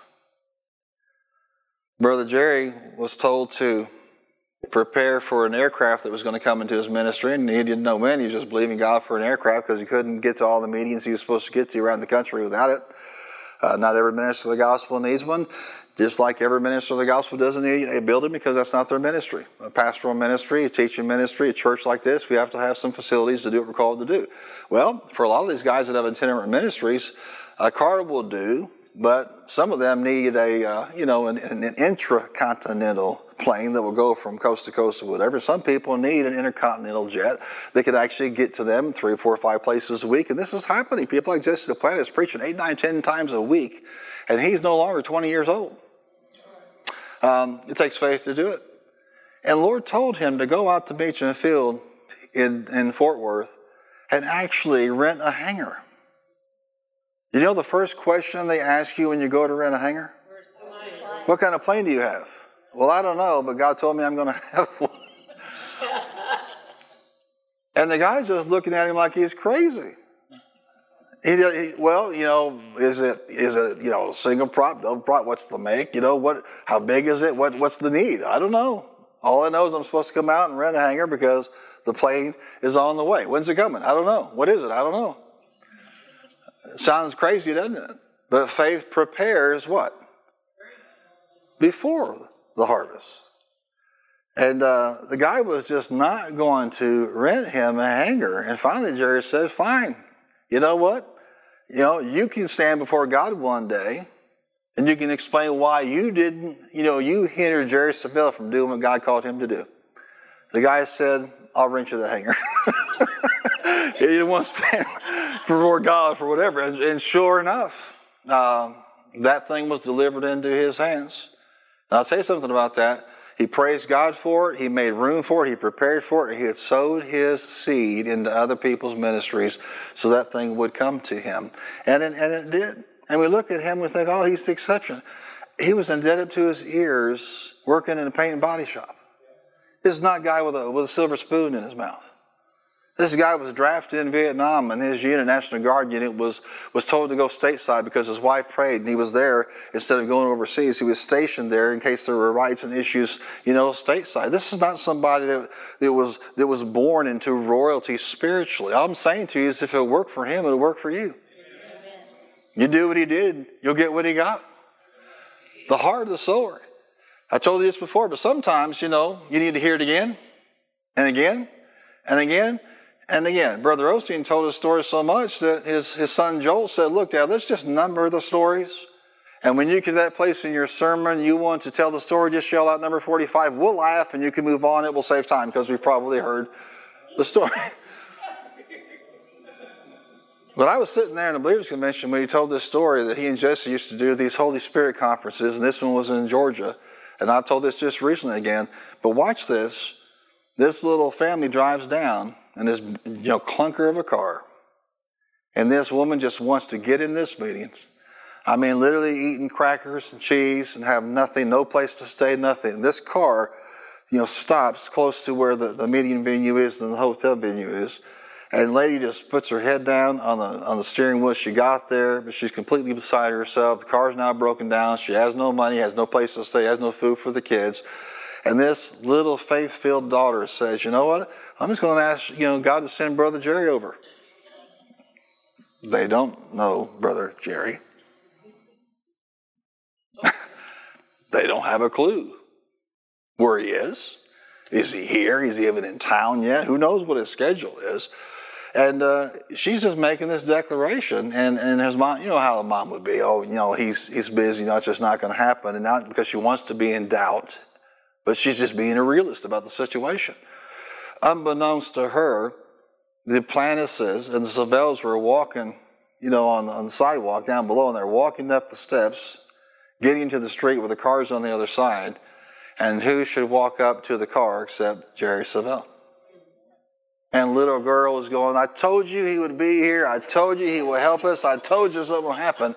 Brother Jerry was told to prepare for an aircraft that was going to come into his ministry, and he didn't know when. He was just believing God for an aircraft because he couldn't get to all the meetings he was supposed to get to around the country without it. Uh, not every minister of the gospel needs one, just like every minister of the gospel doesn't need a building because that's not their ministry. A pastoral ministry, a teaching ministry, a church like this, we have to have some facilities to do what we're called to do. Well, for a lot of these guys that have itinerant ministries, a car will do, but some of them need a, uh, you know, an, an intracontinental plane that will go from coast to coast or whatever. Some people need an intercontinental jet that could actually get to them three, four, five places a week. And this is happening. People like Jesse Duplantis is preaching eight, nine, ten times a week, and he's no longer 20 years old. Um, it takes faith to do it. And Lord told him to go out to Meacham Field in, in Fort Worth and actually rent a hangar. You know the first question they ask you when you go to rent a hangar? What kind of plane do you have? Well, I don't know, but God told me I'm going *laughs* to have one. and the guy's just looking at him like he's crazy. He, he, well, you know, is it is it you know single prop, double prop? What's the make? You know what? How big is it? What what's the need? I don't know. All I know is I'm supposed to come out and rent a hangar because the plane is on the way. When's it coming? I don't know. What is it? I don't know. It sounds crazy, doesn't it? But faith prepares what? Before the harvest. And uh, the guy was just not going to rent him a hangar. And finally, Jerry said, Fine, you know what? You know, you can stand before God one day and you can explain why you didn't, you know, you hindered Jerry Savelle from doing what God called him to do. The guy said, I'll rent you the hangar. *laughs* he didn't want to stand *laughs* before God for whatever. And, and sure enough, um, that thing was delivered into his hands. And I'll tell you something about that. He praised God for it. He made room for it. He prepared for it. He had sowed his seed into other people's ministries so that thing would come to him. And it, and it did. And we look at him and we think, oh, he's the exception. He was indebted to his ears working in a paint and body shop. This is not a guy with a, with a silver spoon in his mouth. This guy was drafted in Vietnam, and his unit, National Guard unit, was, was told to go stateside because his wife prayed, and he was there instead of going overseas. He was stationed there in case there were rights and issues, you know, stateside. This is not somebody that, that, was, that was born into royalty spiritually. All I'm saying to you is if it worked for him, it'll work for you. You do what he did, you'll get what he got. The heart of the sower. I told you this before, but sometimes, you know, you need to hear it again and again and again and again, Brother Osteen told his story so much that his, his son Joel said, Look, Dad, let's just number the stories. And when you get to that place in your sermon, you want to tell the story, just yell out number 45. We'll laugh and you can move on. It will save time because we probably heard the story. *laughs* but I was sitting there in the Believers Convention when he told this story that he and Jesse used to do these Holy Spirit conferences, and this one was in Georgia. And I've told this just recently again. But watch this. This little family drives down in this you know clunker of a car. And this woman just wants to get in this meeting. I mean, literally eating crackers and cheese and have nothing, no place to stay, nothing. This car, you know, stops close to where the, the meeting venue is and the hotel venue is. And lady just puts her head down on the on the steering wheel. She got there, but she's completely beside herself. The car's now broken down. She has no money, has no place to stay, has no food for the kids. And this little faith-filled daughter says, "You know what? I'm just going to ask, you know, God to send Brother Jerry over. They don't know Brother Jerry. *laughs* they don't have a clue where he is. Is he here? Is he even in town yet? Who knows what his schedule is? And uh, she's just making this declaration, and, and his mom, you know how the mom would be. Oh, you know, he's he's busy. You know, it's just not going to happen, and not because she wants to be in doubt, but she's just being a realist about the situation. Unbeknownst to her, the Planuses and the Savelles were walking, you know, on, on the sidewalk down below, and they're walking up the steps, getting to the street with the cars on the other side. And who should walk up to the car except Jerry Savelle? And little girl was going, I told you he would be here. I told you he would help us. I told you something will happen.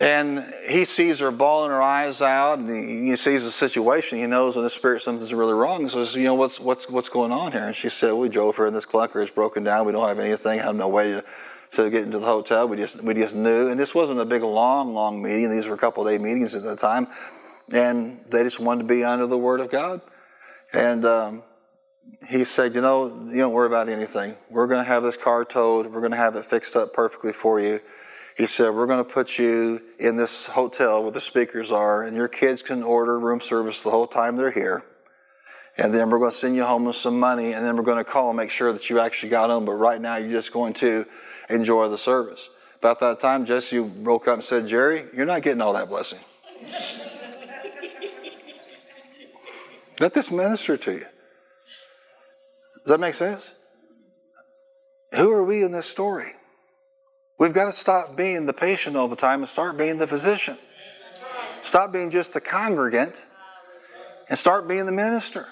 And he sees her bawling her eyes out, and he, sees the situation. He knows in his spirit something's really wrong. He says, "You know what's what's what's going on here?" And she said, "We drove her, in this clunker It's broken down. We don't have anything. Have no way to, to get into the hotel. We just we just knew." And this wasn't a big, long, long meeting. These were a couple day meetings at the time, and they just wanted to be under the Word of God. And um, he said, "You know, you don't worry about anything. We're going to have this car towed. We're going to have it fixed up perfectly for you." He said, We're going to put you in this hotel where the speakers are, and your kids can order room service the whole time they're here. And then we're going to send you home with some money, and then we're going to call and make sure that you actually got home. But right now, you're just going to enjoy the service. About that time, Jesse broke up and said, Jerry, you're not getting all that blessing. *laughs* Let this minister to you. Does that make sense? Who are we in this story? We've got to stop being the patient all the time and start being the physician. Stop being just the congregant and start being the minister.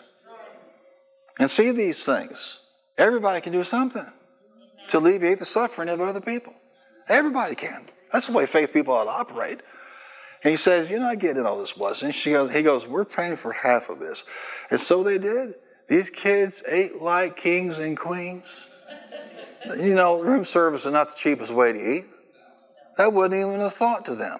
And see these things. Everybody can do something to alleviate the suffering of other people. Everybody can. That's the way faith people ought to operate. And he says, You're not getting all this blessing. She goes, he goes, We're paying for half of this. And so they did. These kids ate like kings and queens. You know, room service is not the cheapest way to eat. That wasn't even a thought to them.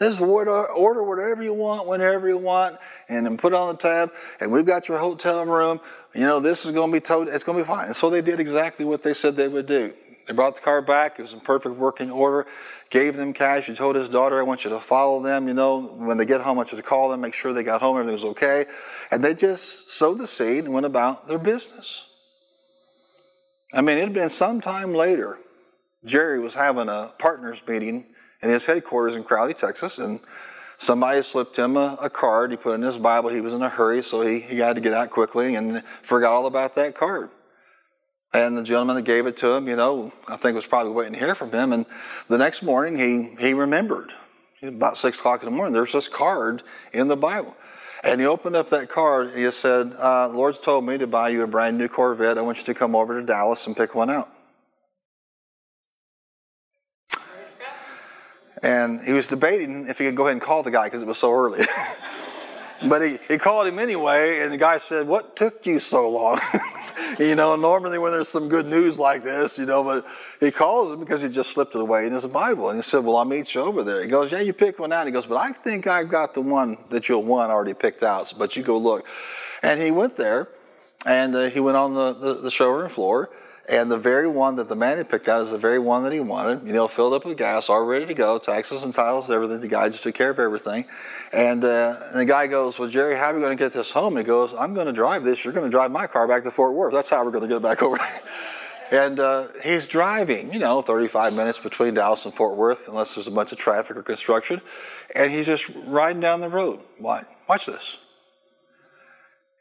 Just order, order whatever you want, whenever you want, and then put on the tab. And we've got your hotel room. You know, this is going to be told, it's going to be fine. And so they did exactly what they said they would do. They brought the car back. It was in perfect working order. Gave them cash. He told his daughter, I want you to follow them. You know, when they get home, I want you to call them, make sure they got home, everything was okay. And they just sowed the seed and went about their business. I mean, it had been some time later. Jerry was having a partners meeting in his headquarters in Crowley, Texas, and somebody slipped him a, a, card. He put in his Bible. He was in a hurry, so he, he had to get out quickly and forgot all about that card. And the gentleman that gave it to him, you know, I think was probably waiting to hear from him. And the next morning, he, he remembered. About six o'clock in the morning, there's this card in the Bible. And he opened up that card and he said, uh, Lord's told me to buy you a brand new Corvette. I want you to come over to Dallas and pick one out. And he was debating if he could go ahead and call the guy because it was so early. *laughs* but he, he called him anyway, and the guy said, What took you so long? *laughs* *laughs* you know, normally when there's some good news like this, you know, but he calls him because he just slipped it away in his Bible. And he said, Well, I'll meet you over there. He goes, Yeah, you picked one out. He goes, But I think I've got the one that you'll want already picked out, but you go look. And he went there and uh, he went on the, the, the showroom floor and the very one that the man had picked out is the very one that he wanted. You know, filled up with gas, all ready to go, taxes and titles, everything. The guy just took care of everything. And, uh, and the guy goes, Well, Jerry, how are we going to get this home? He goes, I'm going to drive this. You're going to drive my car back to Fort Worth. That's how we're going to get it back *laughs* over. There. and uh, he's driving, you know, 35 minutes between Dallas and Fort Worth, unless there's a bunch of traffic or construction. And he's just riding down the road. Watch, watch this.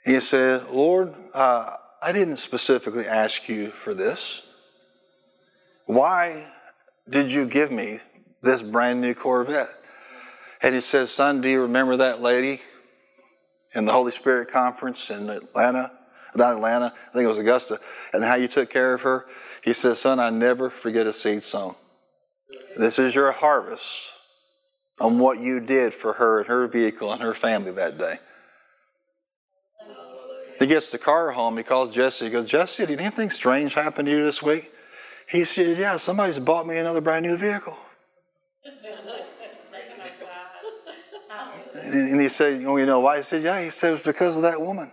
He said, Lord, uh, I didn't specifically ask you for this. Why did you give me this brand new Corvette? And he says, Son, do you remember that lady in the Holy Spirit conference in Atlanta? Not Atlanta, I think it was Augusta, and how you took care of her? He says, Son, I never forget a seed sown. This is your harvest on what you did for her and her vehicle and her family that day. He gets the car home. He calls Jesse. He goes, Jesse, did anything strange happen to you this week? He said, Yeah, somebody's bought me another brand new vehicle. and he said, Oh, you know why? He said, Yeah, he said, It was because of that woman.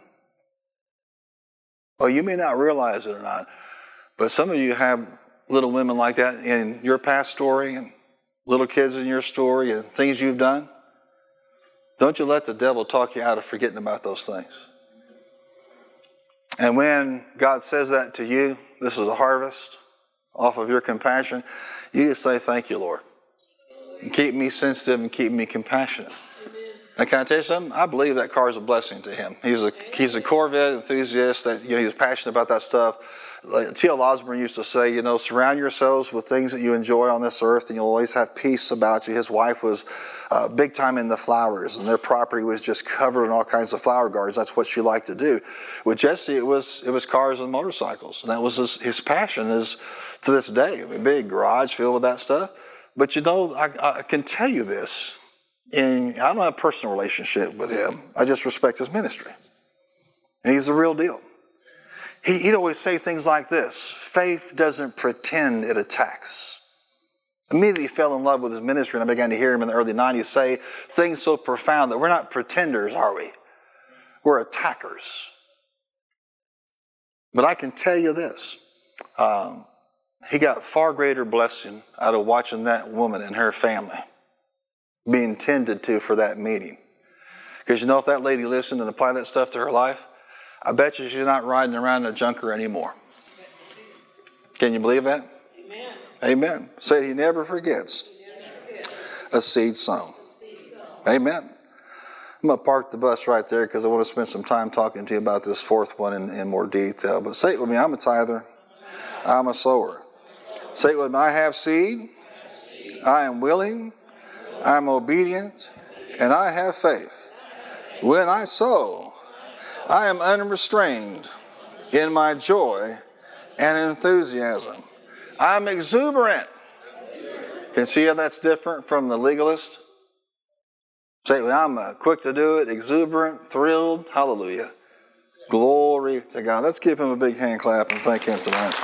Well, you may not realize it or not, but some of you have little women like that in your past story and little kids in your story and things you've done. Don't you let the devil talk you out of forgetting about those things. And when God says that to you, This is a harvest off of your compassion. You just say, Thank you, Lord. And keep me sensitive and keep me compassionate. And can I tell you something? I believe that car is a blessing to him. He's a he's a Corvette enthusiast. That you know he's passionate about that stuff. T.L. Osborn used to say, you know, surround yourselves with things that you enjoy on this earth, and you'll always have peace about you. His wife was uh, big time in the flowers, and their property was just covered in all kinds of flower gardens. That's what she liked to do. With Jesse, it was it was cars and motorcycles, and that was his, his passion. Is to this day, a big garage filled with that stuff. But you know, I, I can tell you this and I don't have a personal relationship with him. I just respect his ministry. And he's the real deal. He, he'd always say things like this faith doesn't pretend it attacks. Immediately fell in love with his ministry, and I began to hear him in the early 90s say things so profound that we're not pretenders, are we? We're attackers. But I can tell you this um, he got far greater blessing out of watching that woman and her family being tended to for that meeting. Because you know, if that lady listened and applied that stuff to her life, I bet you she's not riding around in a junker anymore. Can you believe that? Amen. Amen. Say he never forgets a seed sown. Amen. I'm going to park the bus right there because I want to spend some time talking to you about this fourth one in, in more detail. But say it with me I'm a tither, I'm a sower. Say it with me I have seed, I am willing, I'm obedient, and I have faith. When I sow, I am unrestrained in my joy and enthusiasm. I'm exuberant. Can see how that's different from the legalist? Say, I'm uh, quick to do it, exuberant, thrilled. Hallelujah. Glory to God. Let's give him a big hand clap and thank him tonight.